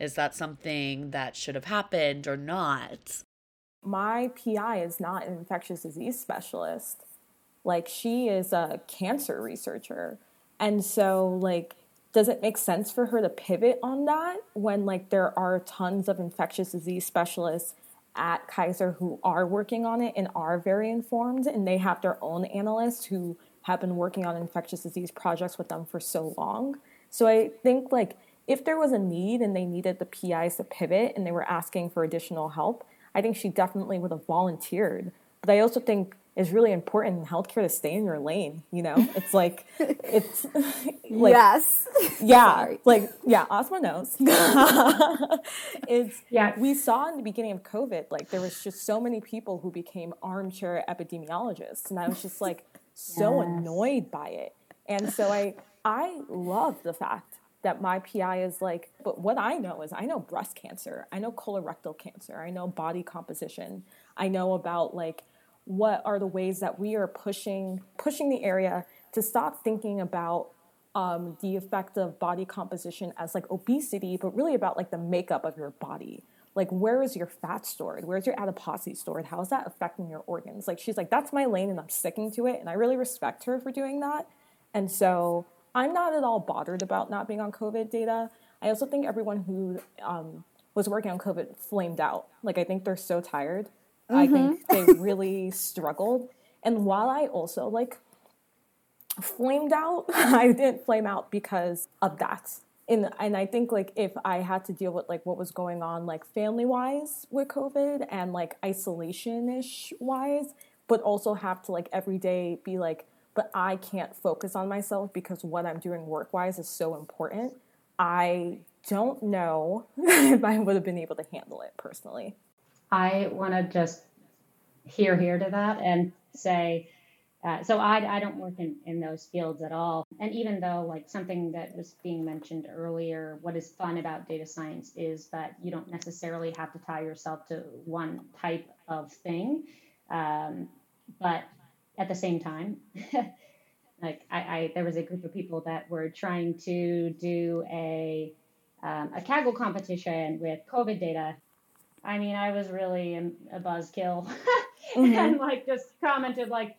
Is that something that should have happened or not? My PI is not an infectious disease specialist. Like she is a cancer researcher. And so like does it make sense for her to pivot on that when like there are tons of infectious disease specialists at Kaiser who are working on it and are very informed and they have their own analysts who have been working on infectious disease projects with them for so long. So I think like if there was a need and they needed the PIs to pivot and they were asking for additional help, I think she definitely would have volunteered. But I also think is really important in healthcare to stay in your lane. You know, it's like it's like, yes, yeah, Sorry. like yeah. Asma knows. it's yeah. We saw in the beginning of COVID, like there was just so many people who became armchair epidemiologists, and I was just like so yes. annoyed by it. And so I I love the fact that my PI is like, but what I know is I know breast cancer, I know colorectal cancer, I know body composition, I know about like what are the ways that we are pushing pushing the area to stop thinking about um, the effect of body composition as like obesity, but really about like the makeup of your body. Like, where is your fat stored? Where's your adiposity stored? How is that affecting your organs? Like, she's like, that's my lane and I'm sticking to it. And I really respect her for doing that. And so I'm not at all bothered about not being on COVID data. I also think everyone who um, was working on COVID flamed out. Like, I think they're so tired Mm-hmm. I think they really struggled. And while I also like flamed out, I didn't flame out because of that. And, and I think like if I had to deal with like what was going on like family wise with COVID and like isolation ish wise, but also have to like every day be like, but I can't focus on myself because what I'm doing work wise is so important. I don't know if I would have been able to handle it personally. I want to just hear here to that and say, uh, so I, I don't work in, in those fields at all. And even though like something that was being mentioned earlier, what is fun about data science is that you don't necessarily have to tie yourself to one type of thing. Um, but at the same time, like I, I, there was a group of people that were trying to do a um, a Kaggle competition with COVID data. I mean, I was really a, a buzzkill mm-hmm. and like just commented like,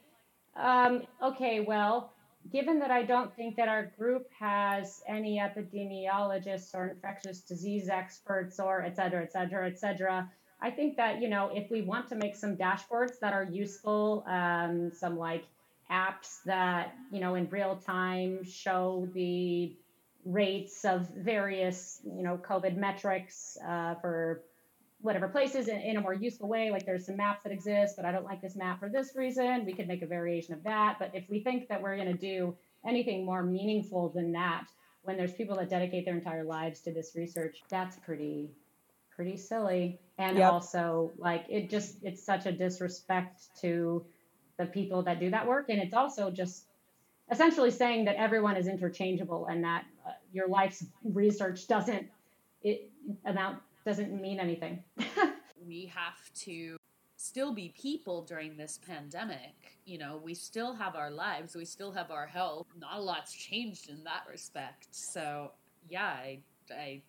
um, okay, well, given that I don't think that our group has any epidemiologists or infectious disease experts or et cetera, et cetera, et cetera, I think that, you know, if we want to make some dashboards that are useful, um, some like apps that, you know, in real time show the rates of various, you know, COVID metrics uh, for whatever places in, in, a more useful way. Like there's some maps that exist, but I don't like this map for this reason. We could make a variation of that. But if we think that we're going to do anything more meaningful than that, when there's people that dedicate their entire lives to this research, that's pretty, pretty silly. And yep. also, like, it just, it's such a disrespect to the people that do that work. And it's also just essentially saying that everyone is interchangeable and that uh, your life's research doesn't it amount doesn't mean anything. we have to still be people during this pandemic. You know, we still have our lives, we still have our health. Not a lot's changed in that respect. So, yeah, I, I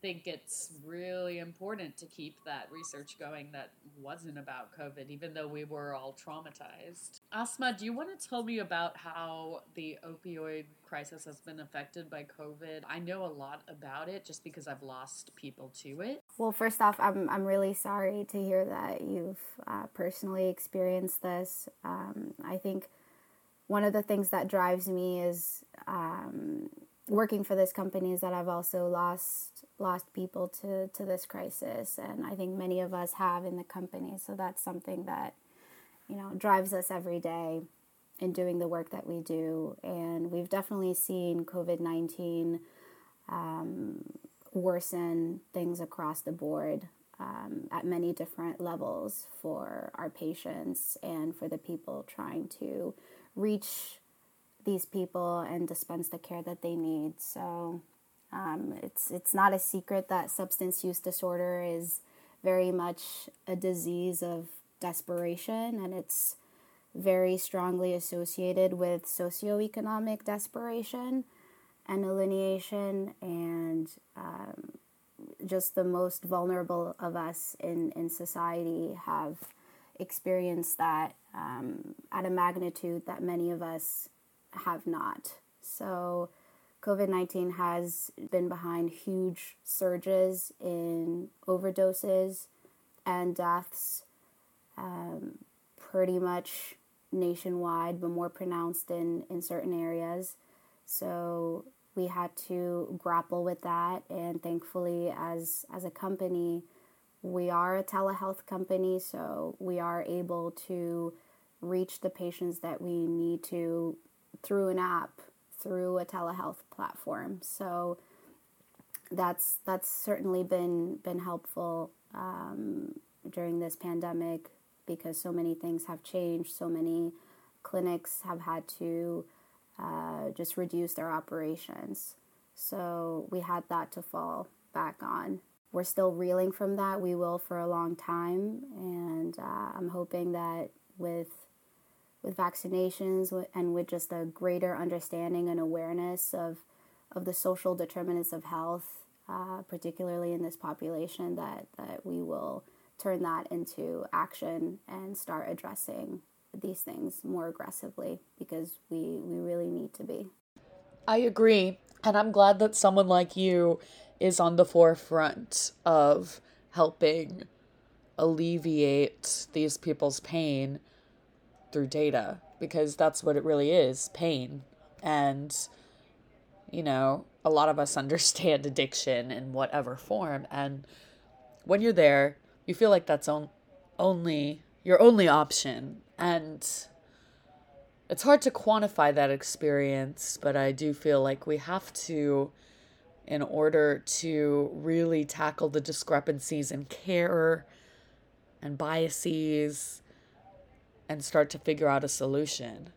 think it's really important to keep that research going that wasn't about COVID, even though we were all traumatized. Asma, do you want to tell me about how the opioid crisis has been affected by COVID? I know a lot about it just because I've lost people to it. Well, first off, I'm, I'm really sorry to hear that you've uh, personally experienced this. Um, I think one of the things that drives me is um, working for this company is that I've also lost lost people to to this crisis, and I think many of us have in the company. So that's something that you know drives us every day in doing the work that we do. And we've definitely seen COVID nineteen um, worsen things across the board. Um, at many different levels for our patients and for the people trying to reach these people and dispense the care that they need. So um, it's it's not a secret that substance use disorder is very much a disease of desperation, and it's very strongly associated with socioeconomic desperation and alienation, and um, just the most vulnerable of us in in society have experienced that um, at a magnitude that many of us have not. So, COVID 19 has been behind huge surges in overdoses and deaths, um, pretty much nationwide, but more pronounced in, in certain areas. So, we had to grapple with that, and thankfully, as, as a company, we are a telehealth company, so we are able to reach the patients that we need to through an app, through a telehealth platform. So that's that's certainly been been helpful um, during this pandemic because so many things have changed. So many clinics have had to uh, just reduce their operations. So we had that to fall back on. We're still reeling from that. We will for a long time, and uh, I'm hoping that with with vaccinations and with just a greater understanding and awareness of of the social determinants of health, uh, particularly in this population, that that we will turn that into action and start addressing these things more aggressively because we we really need to be. I agree, and I'm glad that someone like you is on the forefront of helping alleviate these people's pain through data because that's what it really is pain. And, you know, a lot of us understand addiction in whatever form. And when you're there, you feel like that's on- only your only option. And it's hard to quantify that experience, but I do feel like we have to in order to really tackle the discrepancies in care and biases and start to figure out a solution.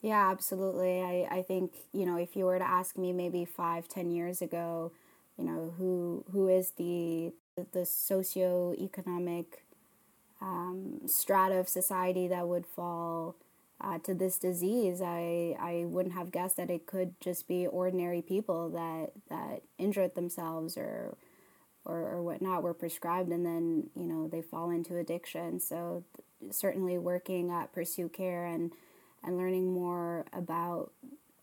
Yeah, absolutely. I, I think, you know, if you were to ask me maybe five, ten years ago, you know, who who is the the socioeconomic um, strata of society that would fall uh, to this disease, I I wouldn't have guessed that it could just be ordinary people that that injured themselves or or, or whatnot were prescribed, and then you know they fall into addiction. So certainly working at PursueCare and and learning more about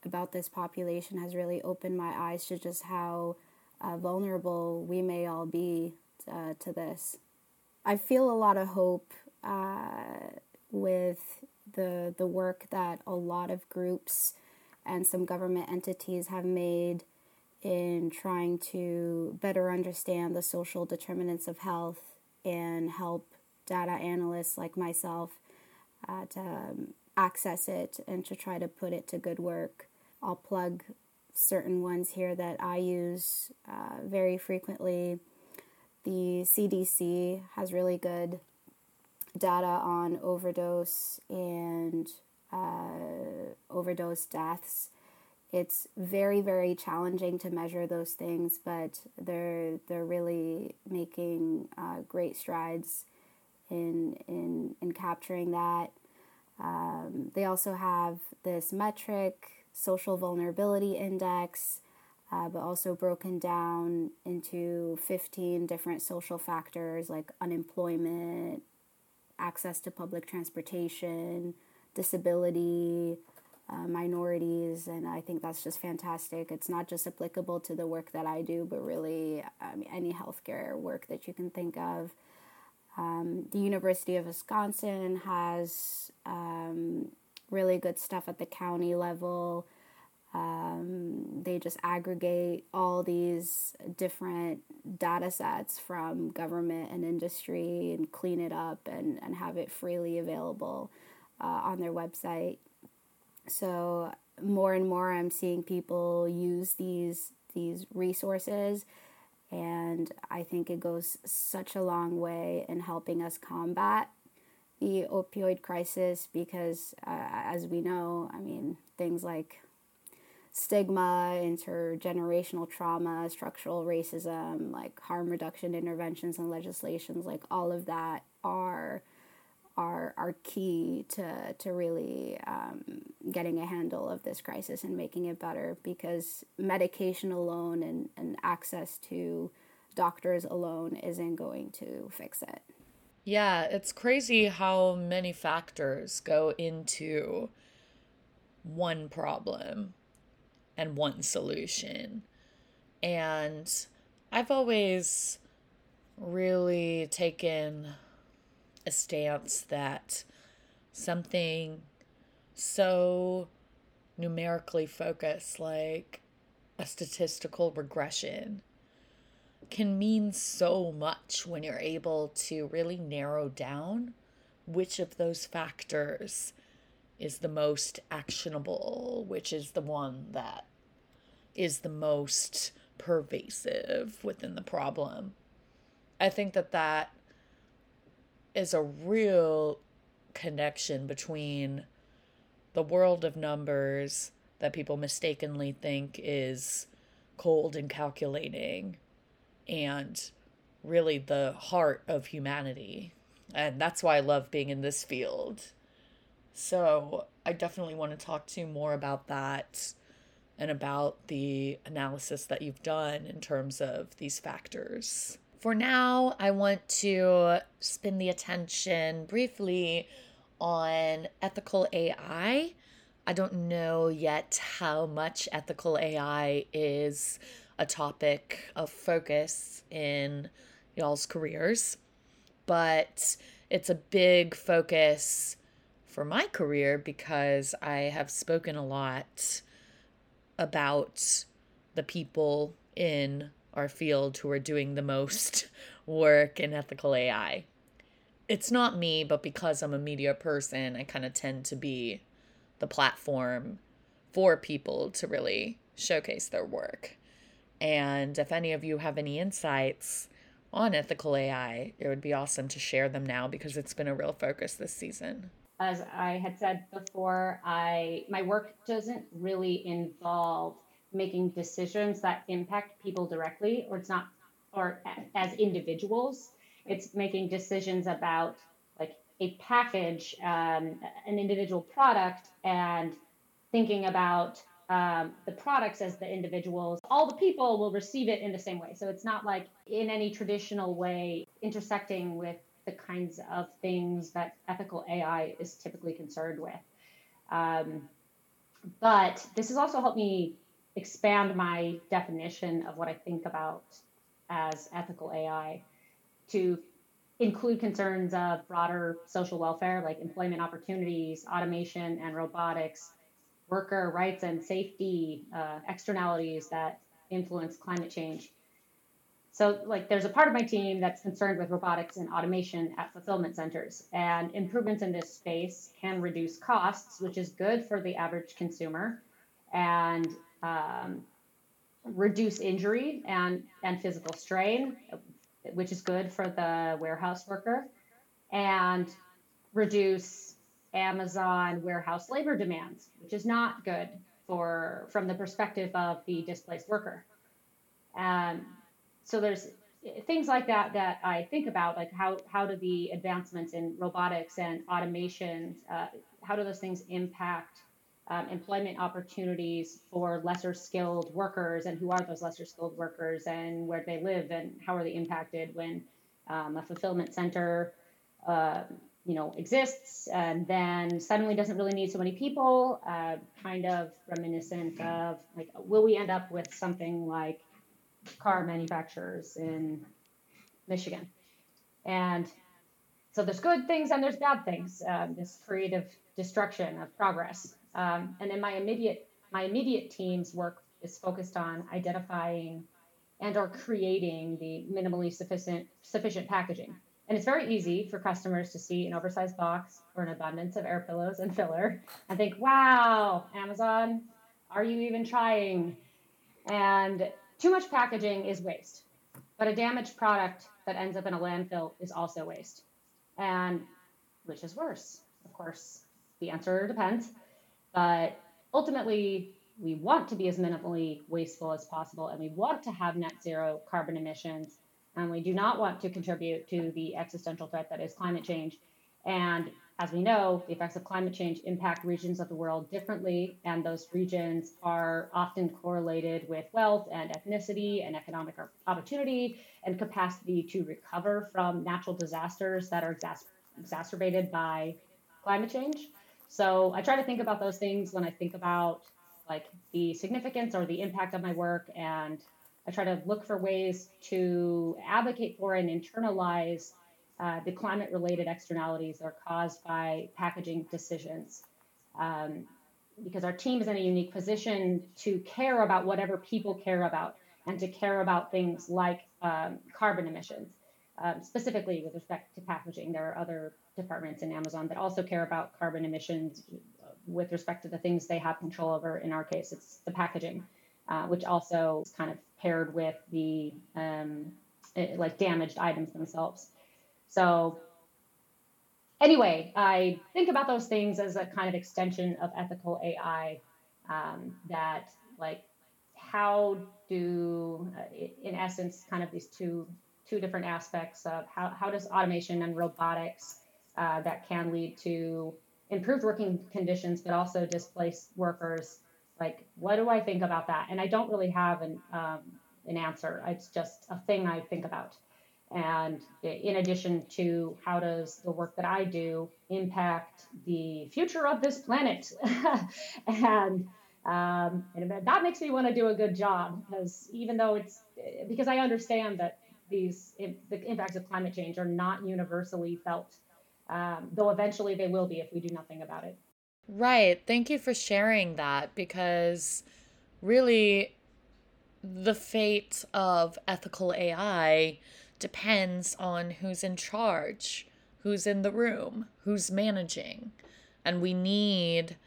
about this population has really opened my eyes to just how uh, vulnerable we may all be uh, to this. I feel a lot of hope uh, with the the work that a lot of groups and some government entities have made in trying to better understand the social determinants of health and help data analysts like myself uh, to um, access it and to try to put it to good work. I'll plug certain ones here that I use uh, very frequently. The CDC has really good data on overdose and uh, overdose deaths. It's very, very challenging to measure those things, but they're they're really making uh, great strides in in in capturing that. Um, they also have this metric, social vulnerability index, uh, but also broken down into 15 different social factors like unemployment, access to public transportation, disability, uh, minorities, and I think that's just fantastic. It's not just applicable to the work that I do, but really any healthcare work that you can think of. Um, the University of Wisconsin has um, really good stuff at the county level. Um, they just aggregate all these different data sets from government and industry and clean it up and, and have it freely available uh, on their website. So more and more I'm seeing people use these these resources and I think it goes such a long way in helping us combat the opioid crisis because, uh, as we know, I mean, things like stigma, intergenerational trauma, structural racism, like harm reduction interventions and legislations, like all of that are are are key to to really um, getting a handle of this crisis and making it better because medication alone and, and access to doctors alone isn't going to fix it. Yeah, it's crazy how many factors go into one problem and one solution. And I've always really taken a stance that something so numerically focused, like a statistical regression, can mean so much when you're able to really narrow down which of those factors is the most actionable, which is the one that is the most pervasive within the problem. I think that that is a real connection between the world of numbers that people mistakenly think is cold and calculating and really the heart of humanity. And that's why I love being in this field. So I definitely want to talk to you more about that and about the analysis that you've done in terms of these factors. For now, I want to spend the attention briefly on ethical AI. I don't know yet how much ethical AI is a topic of focus in y'all's careers, but it's a big focus for my career because I have spoken a lot about the people in our field who are doing the most work in ethical AI. It's not me, but because I'm a media person, I kind of tend to be the platform for people to really showcase their work. And if any of you have any insights on ethical AI, it would be awesome to share them now because it's been a real focus this season. As I had said before, I my work doesn't really involve making decisions that impact people directly, or it's not, or as individuals. It's making decisions about like a package, um, an individual product, and thinking about um, the products as the individuals. All the people will receive it in the same way. So it's not like in any traditional way intersecting with the kinds of things that ethical AI is typically concerned with. Um, but this has also helped me expand my definition of what I think about as ethical AI to include concerns of broader social welfare like employment opportunities, automation, and robotics, worker rights and safety uh, externalities that influence climate change. So, like, there's a part of my team that's concerned with robotics and automation at fulfillment centers, and improvements in this space can reduce costs, which is good for the average consumer, and um, reduce injury and, and physical strain, which is good for the warehouse worker, and reduce Amazon warehouse labor demands, which is not good for from the perspective of the displaced worker. Um, so there's things like that that I think about, like how how do the advancements in robotics and automation, uh, how do those things impact um, employment opportunities for lesser skilled workers and who are those lesser skilled workers and where they live and how are they impacted when um, a fulfillment center uh, you know exists. And then suddenly doesn't really need so many people uh, kind of reminiscent of like will we end up with something like car manufacturers in michigan? And so there's good things and there's bad things um, this creative destruction of progress um, and then my immediate my immediate team's work is focused on identifying and or creating the minimally sufficient sufficient packaging. And it's very easy for customers to see an oversized box or an abundance of air pillows and filler and think, wow, Amazon, are you even trying? And too much packaging is waste. But a damaged product that ends up in a landfill is also waste. And which is worse? Of course, the answer depends. But ultimately, we want to be as minimally wasteful as possible and we want to have net zero carbon emissions. And we do not want to contribute to the existential threat that is climate change. And as we know, the effects of climate change impact regions of the world differently, and those regions are often correlated with wealth and ethnicity and economic opportunity and capacity to recover from natural disasters that are exacerbated by climate change. So I try to think about those things when I think about like the significance or the impact of my work and I try to look for ways to advocate for and internalize uh, the climate related externalities that are caused by packaging decisions. Um, because our team is in a unique position to care about whatever people care about and to care about things like um, carbon emissions, um, specifically with respect to packaging. There are other departments in Amazon that also care about carbon emissions with respect to the things they have control over. In our case, it's the packaging, uh, which also is kind of paired with the um, eh, like damaged items themselves. So anyway, I think about those things as a kind of extension of ethical AI. Um, that like how do uh, in essence kind of these two two different aspects of how, how does automation and robotics uh, that can lead to improved working conditions, but also displaced workers. Like, what do I think about that? And I don't really have an um, an answer. It's just a thing I think about. And in addition to how does the work that I do impact the future of this planet? and, um, and that makes me want to do a good job because even though it's because I understand that these the impacts of climate change are not universally felt um, though eventually they will be if we do nothing about it. Right. Thank you for sharing that because really the fate of ethical AI depends on who's in charge, who's in the room, who's managing. And we need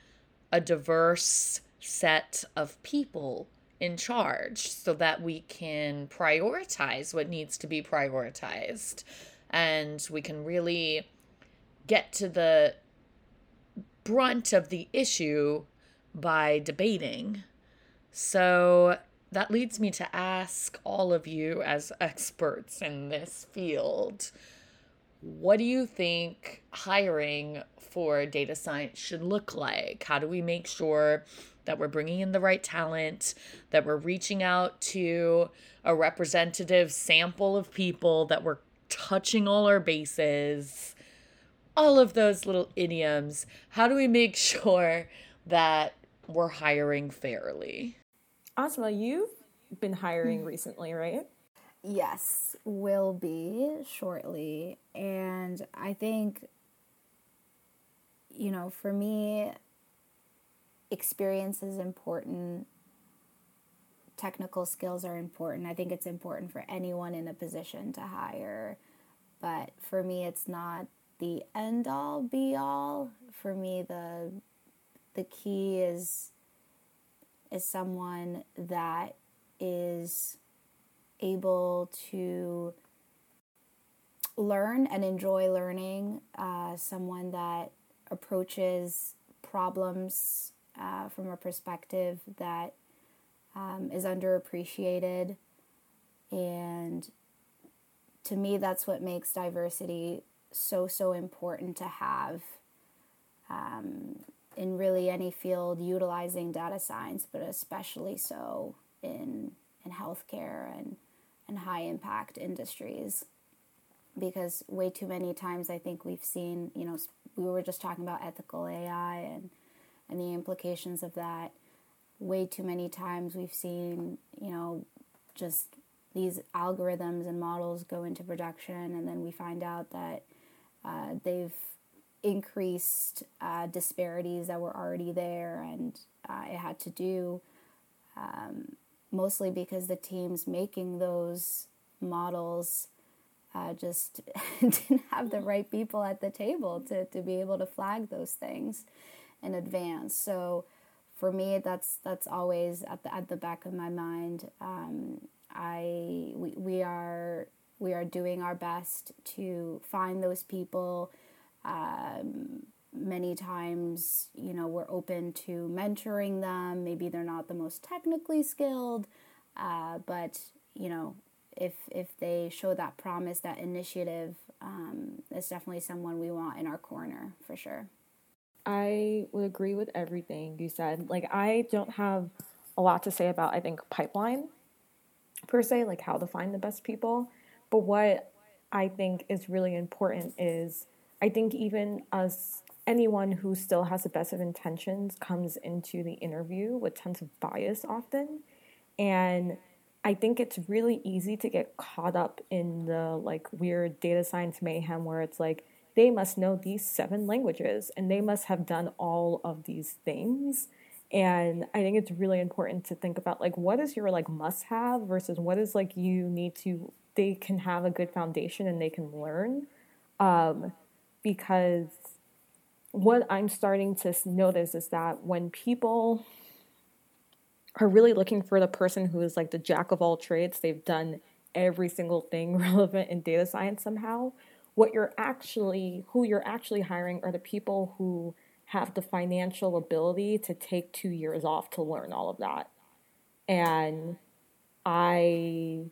a diverse set of people in charge so that we can prioritize what needs to be prioritized and we can really get to the brunt of the issue by debating. So that leads me to ask all of you as experts in this field what do you think hiring for data science should look like? How do we make sure that we're bringing in the right talent, that we're reaching out to a representative sample of people, that we're touching all our bases? All of those little idioms. How do we make sure that we're hiring fairly? Asma, you've been hiring hmm. recently, right? Yes, will be shortly. And I think, you know, for me, experience is important. Technical skills are important. I think it's important for anyone in a position to hire. But for me, it's not the end all be all. For me, the the key is is someone that is able to learn and enjoy learning, uh, someone that approaches problems uh, from a perspective that um, is underappreciated. And to me, that's what makes diversity so, so important to have um, in really any field utilizing data science, but especially so in, in healthcare and and high impact industries because way too many times I think we've seen, you know, we were just talking about ethical AI and and the implications of that. Way too many times we've seen, you know, just these algorithms and models go into production, and then we find out that uh, they've increased uh, disparities that were already there, and uh, it had to do um, mostly because the teams making those models uh, just didn't have the right people at the table to, to be able to flag those things in advance. So for me, that's that's always at the at the back of my mind. Um, I we, we are we are doing our best to find those people. Um, many times, you know, we're open to mentoring them. Maybe they're not the most technically skilled, uh, but you know, if if they show that promise, that initiative, um, it's definitely someone we want in our corner for sure. I would agree with everything you said. Like, I don't have a lot to say about I think pipeline per se, like how to find the best people. But what I think is really important is I think even us anyone who still has the best of intentions comes into the interview with tons of bias often. And I think it's really easy to get caught up in the like weird data science mayhem where it's like they must know these seven languages and they must have done all of these things. And I think it's really important to think about like what is your like must have versus what is like you need to they can have a good foundation and they can learn. Um, because what I'm starting to notice is that when people are really looking for the person who is like the jack of all trades, they've done every single thing relevant in data science somehow. What you're actually, who you're actually hiring are the people who have the financial ability to take two years off to learn all of that. And I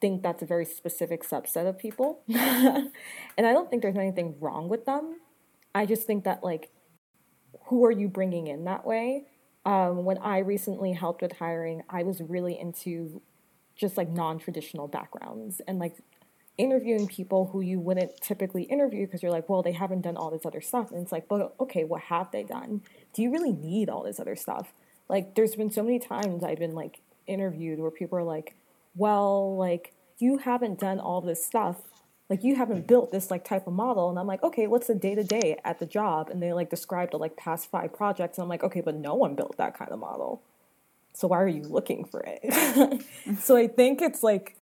think that's a very specific subset of people. and I don't think there's anything wrong with them. I just think that like who are you bringing in that way? Um, when I recently helped with hiring, I was really into just like non-traditional backgrounds and like interviewing people who you wouldn't typically interview because you're like, well, they haven't done all this other stuff. And it's like, but okay, what have they done? Do you really need all this other stuff? Like, there's been so many times I've been like interviewed where people are like, well, like, you haven't done all this stuff. Like you haven't built this like type of model. And i'm like okay what's the day to day at the job? And they like described the like past five projects. And i'm like okay but no one built that kind of model. So why are you looking for it? So i think it's like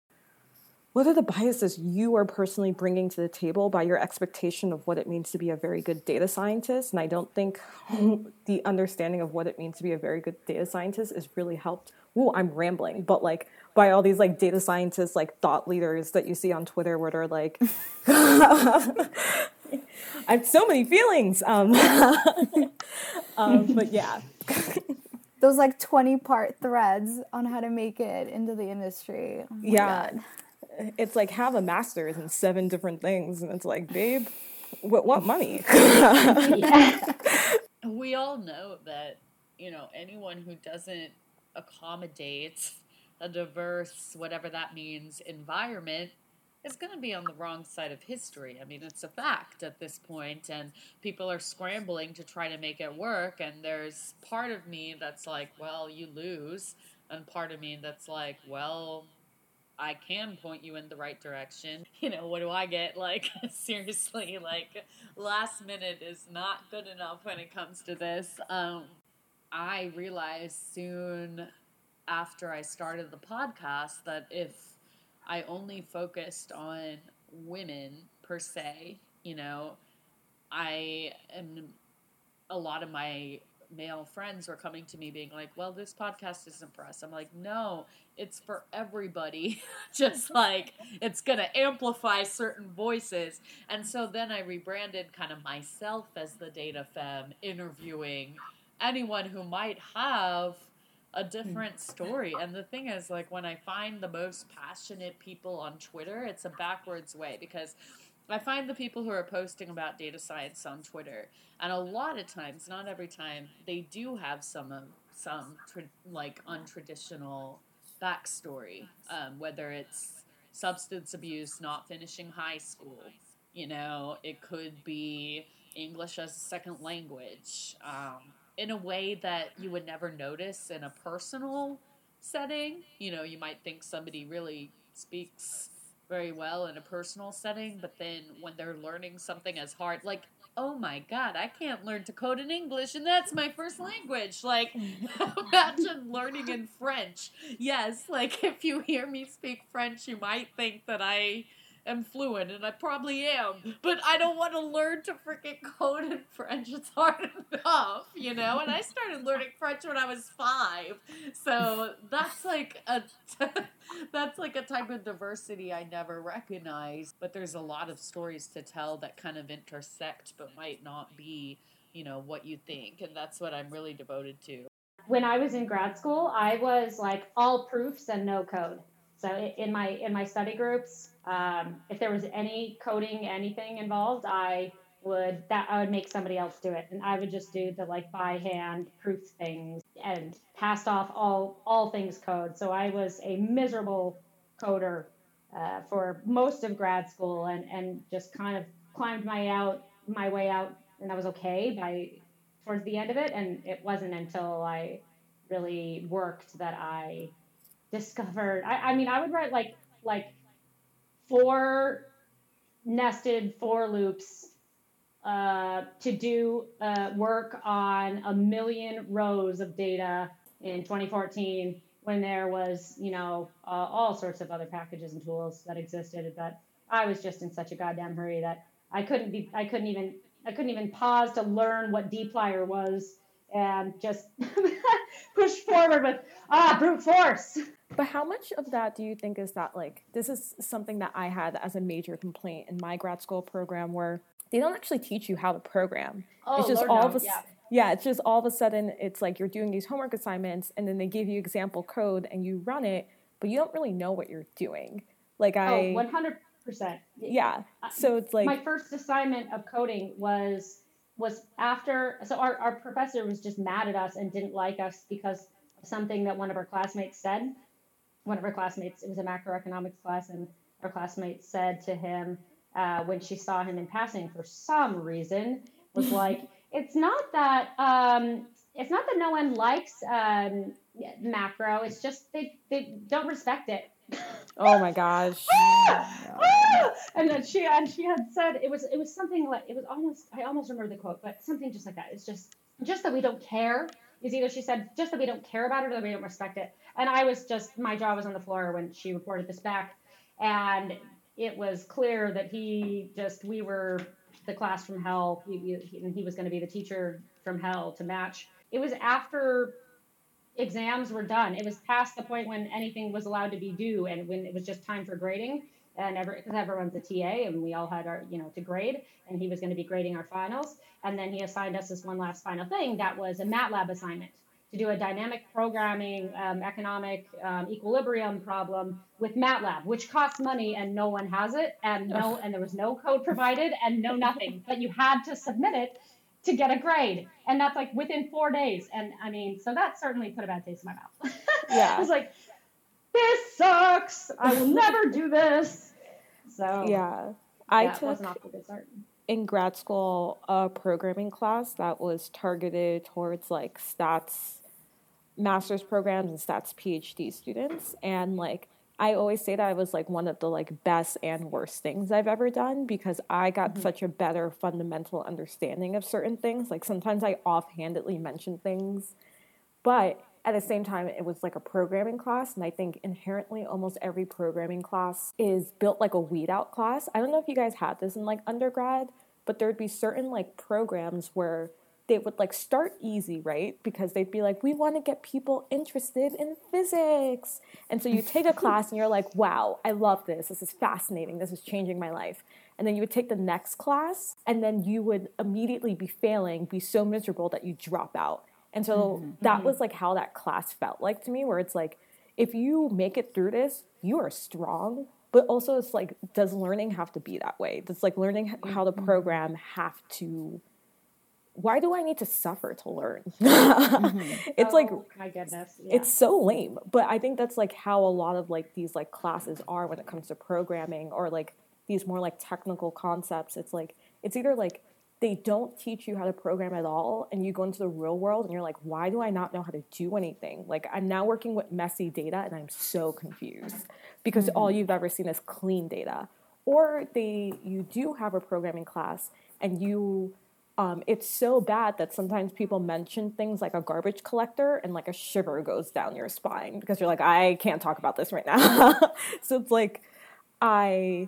what are the biases you are personally bringing to the table by your expectation of what it means to be a very good data scientist? And I don't think the understanding of what it means to be a very good data scientist is really helped. Ooh, I'm rambling, but like by all these like data scientists, like thought leaders that you see on Twitter, where they're like, I have so many feelings. Um, um, but yeah. Those like 20 part threads on how to make it into the industry. Oh yeah. God it's like have a master's in seven different things, and it's like, babe, what what money? we all know that you know anyone who doesn't accommodate a diverse, whatever that means, environment is going to be on the wrong side of history. I mean, it's a fact at this point, and people are scrambling to try to make it work. And there's part of me that's like, well, you lose, and part of me that's like, well, I can point you in the right direction. You know, what do I get? Like, seriously, like, last minute is not good enough when it comes to this. Um, I realized soon after I started the podcast that if I only focused on women per se, you know, I am a lot of my male friends were coming to me being like, well, this podcast isn't for us. I'm like, no, it's for everybody. Just like it's going to amplify certain voices. And so then I rebranded kind of myself as the DataFemme, interviewing anyone who might have a different hmm. story. And the thing is, like, when I find the most passionate people on Twitter, it's a backwards way because I find the people who are posting about data science on Twitter, and a lot of times, not every time, they do have some of some tra- like untraditional backstory, um, whether it's substance abuse, not finishing high school. You know, it could be English as a second language um, in a way that you would never notice in a personal setting. You know, you might think somebody really speaks very well in a personal setting, but then when they're learning something as hard, like, oh my god, I can't learn to code in English, and that's my first language. Like, imagine learning in French. Yes, like, if you hear me speak French, you might think that I am fluent, and I probably am, but I don't want to learn to freaking code in French. It's hard enough, you know? And I started learning French when I was five. So that's like a. that's like a type of diversity I never recognized. But there's a lot of stories to tell that kind of intersect but might not be, you know, what you think. And that's what I'm really devoted to. When I was in grad school, I was like all proofs and no code. So in my in my study groups, um, if there was any coding, anything involved, I would that I would make somebody else do it, and I would just do the like by hand proof things and passed off all all things code. So I was a miserable coder uh, for most of grad school, and and just kind of climbed my out my way out, and I was okay by towards the end of it. And it wasn't until I really worked that I discovered. I, I mean, I would write like like four nested for loops uh, to do uh, work on a million rows of data in 2014 when there was, you know, uh, all sorts of other packages and tools that existed. But I was just in such a goddamn hurry that I couldn't be, I couldn't even, I couldn't even pause to learn what dplyr was and just push forward with ah brute force. But how much of that do you think is that like this is something that I had as a major complaint in my grad school program where they don't actually teach you how to program. Oh, it's just Lord all no. of a yeah. yeah, it's just all of a sudden it's like you're doing these homework assignments and then they give you example code and you run it, but you don't really know what you're doing. Like I Oh, 100%. yeah. So it's like my first assignment of coding was was after so our, our professor was just mad at us and didn't like us because of something that one of our classmates said one of our classmates it was a macroeconomics class and our classmate said to him uh, when she saw him in passing for some reason was like it's not that um, it's not that no one likes um, macro it's just they, they don't respect it oh my gosh. and then she and she had said it was it was something like it was almost I almost remember the quote, but something just like that. It's just just that we don't care. Is either she said just that we don't care about it or that we don't respect it. And I was just my jaw was on the floor when she reported this back. and it was clear that he just we were the class from hell, he, he, and he was going to be the teacher from hell to match. It was after exams were done. It was past the point when anything was allowed to be due, and when it was just time for grading. And every, cause everyone's a TA, and we all had our, you know, to grade. And he was going to be grading our finals. And then he assigned us this one last final thing that was a MATLAB assignment to do a dynamic programming um, economic um, equilibrium problem with MATLAB, which costs money and no one has it, and no, and there was no code provided and no nothing, but you had to submit it to get a grade, and that's like within four days. And I mean, so that certainly put a bad taste in my mouth. Yeah, I was like, this sucks. I will never do this. So yeah, I that took wasn't off to a good start. in grad school a programming class that was targeted towards like stats master's programs and stats phd students and like i always say that it was like one of the like best and worst things i've ever done because i got mm-hmm. such a better fundamental understanding of certain things. Like sometimes i offhandedly mention things but at the same time it was like a programming class and i think inherently almost every programming class is built like a weed out class. I don't know if you guys had this in like undergrad but there'd be certain like programs where they would like start easy right? Because they'd be like we want to get people interested in physics. And so you take a class and you're like wow i love this. This is fascinating. This is changing my life. And then you would take the next class and then you would immediately be failing be so miserable that you drop out. And so mm-hmm. that mm-hmm. was like how that class felt like to me, where it's like, if you make it through this, you are strong. But also, it's like, does learning have to be that way? Does like learning how to mm-hmm. program have to? Why do I need to suffer to learn? Mm-hmm. it's like Oh, my goodness. Yeah. it's so lame but i think that's like how a lot of like these like classes are when it comes to programming or like these more like technical concepts it's like it's either like they don't teach you how to program at all and you go into the real world and you're like why do i not know how to do anything like i'm now working with messy data and i'm so confused because all mm-hmm. you've ever seen is clean data or they you do have a programming class and you um, it's so bad that sometimes people mention things like a garbage collector and like a shiver goes down your spine because you're like i can't talk about this right now. So it's like i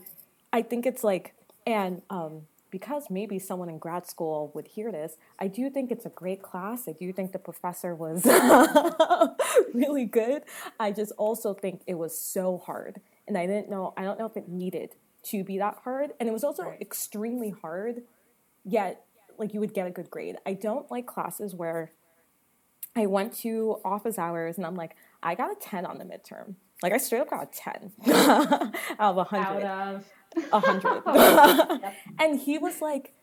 i think it's like and um, because maybe someone in grad school would hear this i do think it's a great class. I do think the professor was really good. I just also think it was so hard and i didn't know i don't know if it needed to be that hard and it was also Right. extremely hard yet like you would get a good grade. I don't like classes where I went to office hours and I'm like, I got a 10 on the midterm. Like I straight up got a 10 out of a out of A 100. And he was like,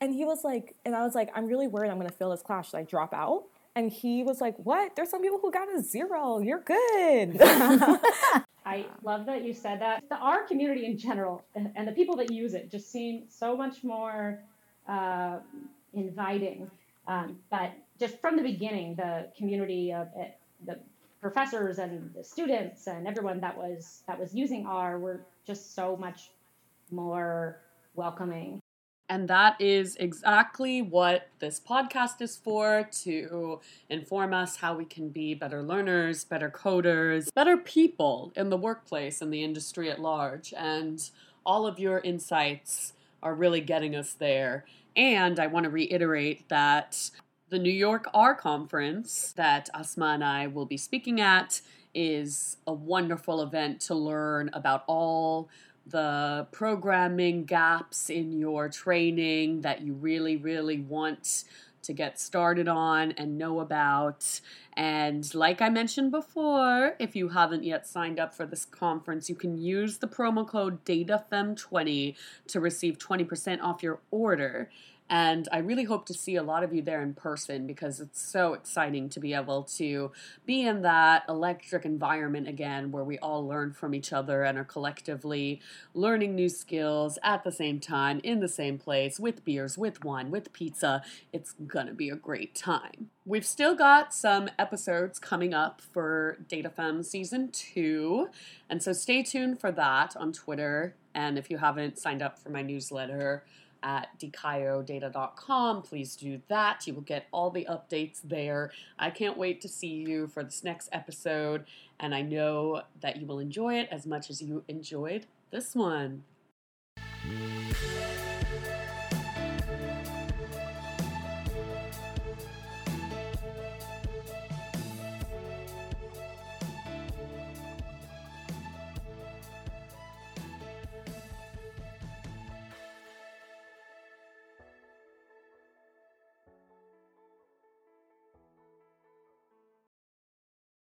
and he was like, and I was like, I'm really worried I'm going to fail this class. Should I drop out? And he was like, What? There's some people who got a zero. You're good. I love that you said that. The R community in general and the people that use it just seem so much more uh, inviting. Um, but just from the beginning, the community of it, the professors and the students and everyone that was that was using R were just so much more welcoming. And that is exactly what this podcast is for to inform us how we can be better learners, better coders, better people in the workplace and the industry at large. And all of your insights are really getting us there. And I want to reiterate that the New York R Conference that Asma and I will be speaking at is a wonderful event to learn about all the programming gaps in your training that you really, really want to get started on and know about. And like I mentioned before, if you haven't yet signed up for this conference, you can use the promo code DataFemme20 to receive 20% off your order. And I really hope to see a lot of you there in person because it's so exciting to be able to be in that electric environment again where we all learn from each other and are collectively learning new skills at the same time in the same place with beers, with wine, with pizza. It's gonna be a great time. We've still got some episodes coming up for DataFemme season two, and so stay tuned for that on Twitter. And if you haven't signed up for my newsletter, at dikaiodata.com. Please do that. You will get all the updates there. I can't wait to see you for this next episode, and I know that you will enjoy it as much as you enjoyed this one.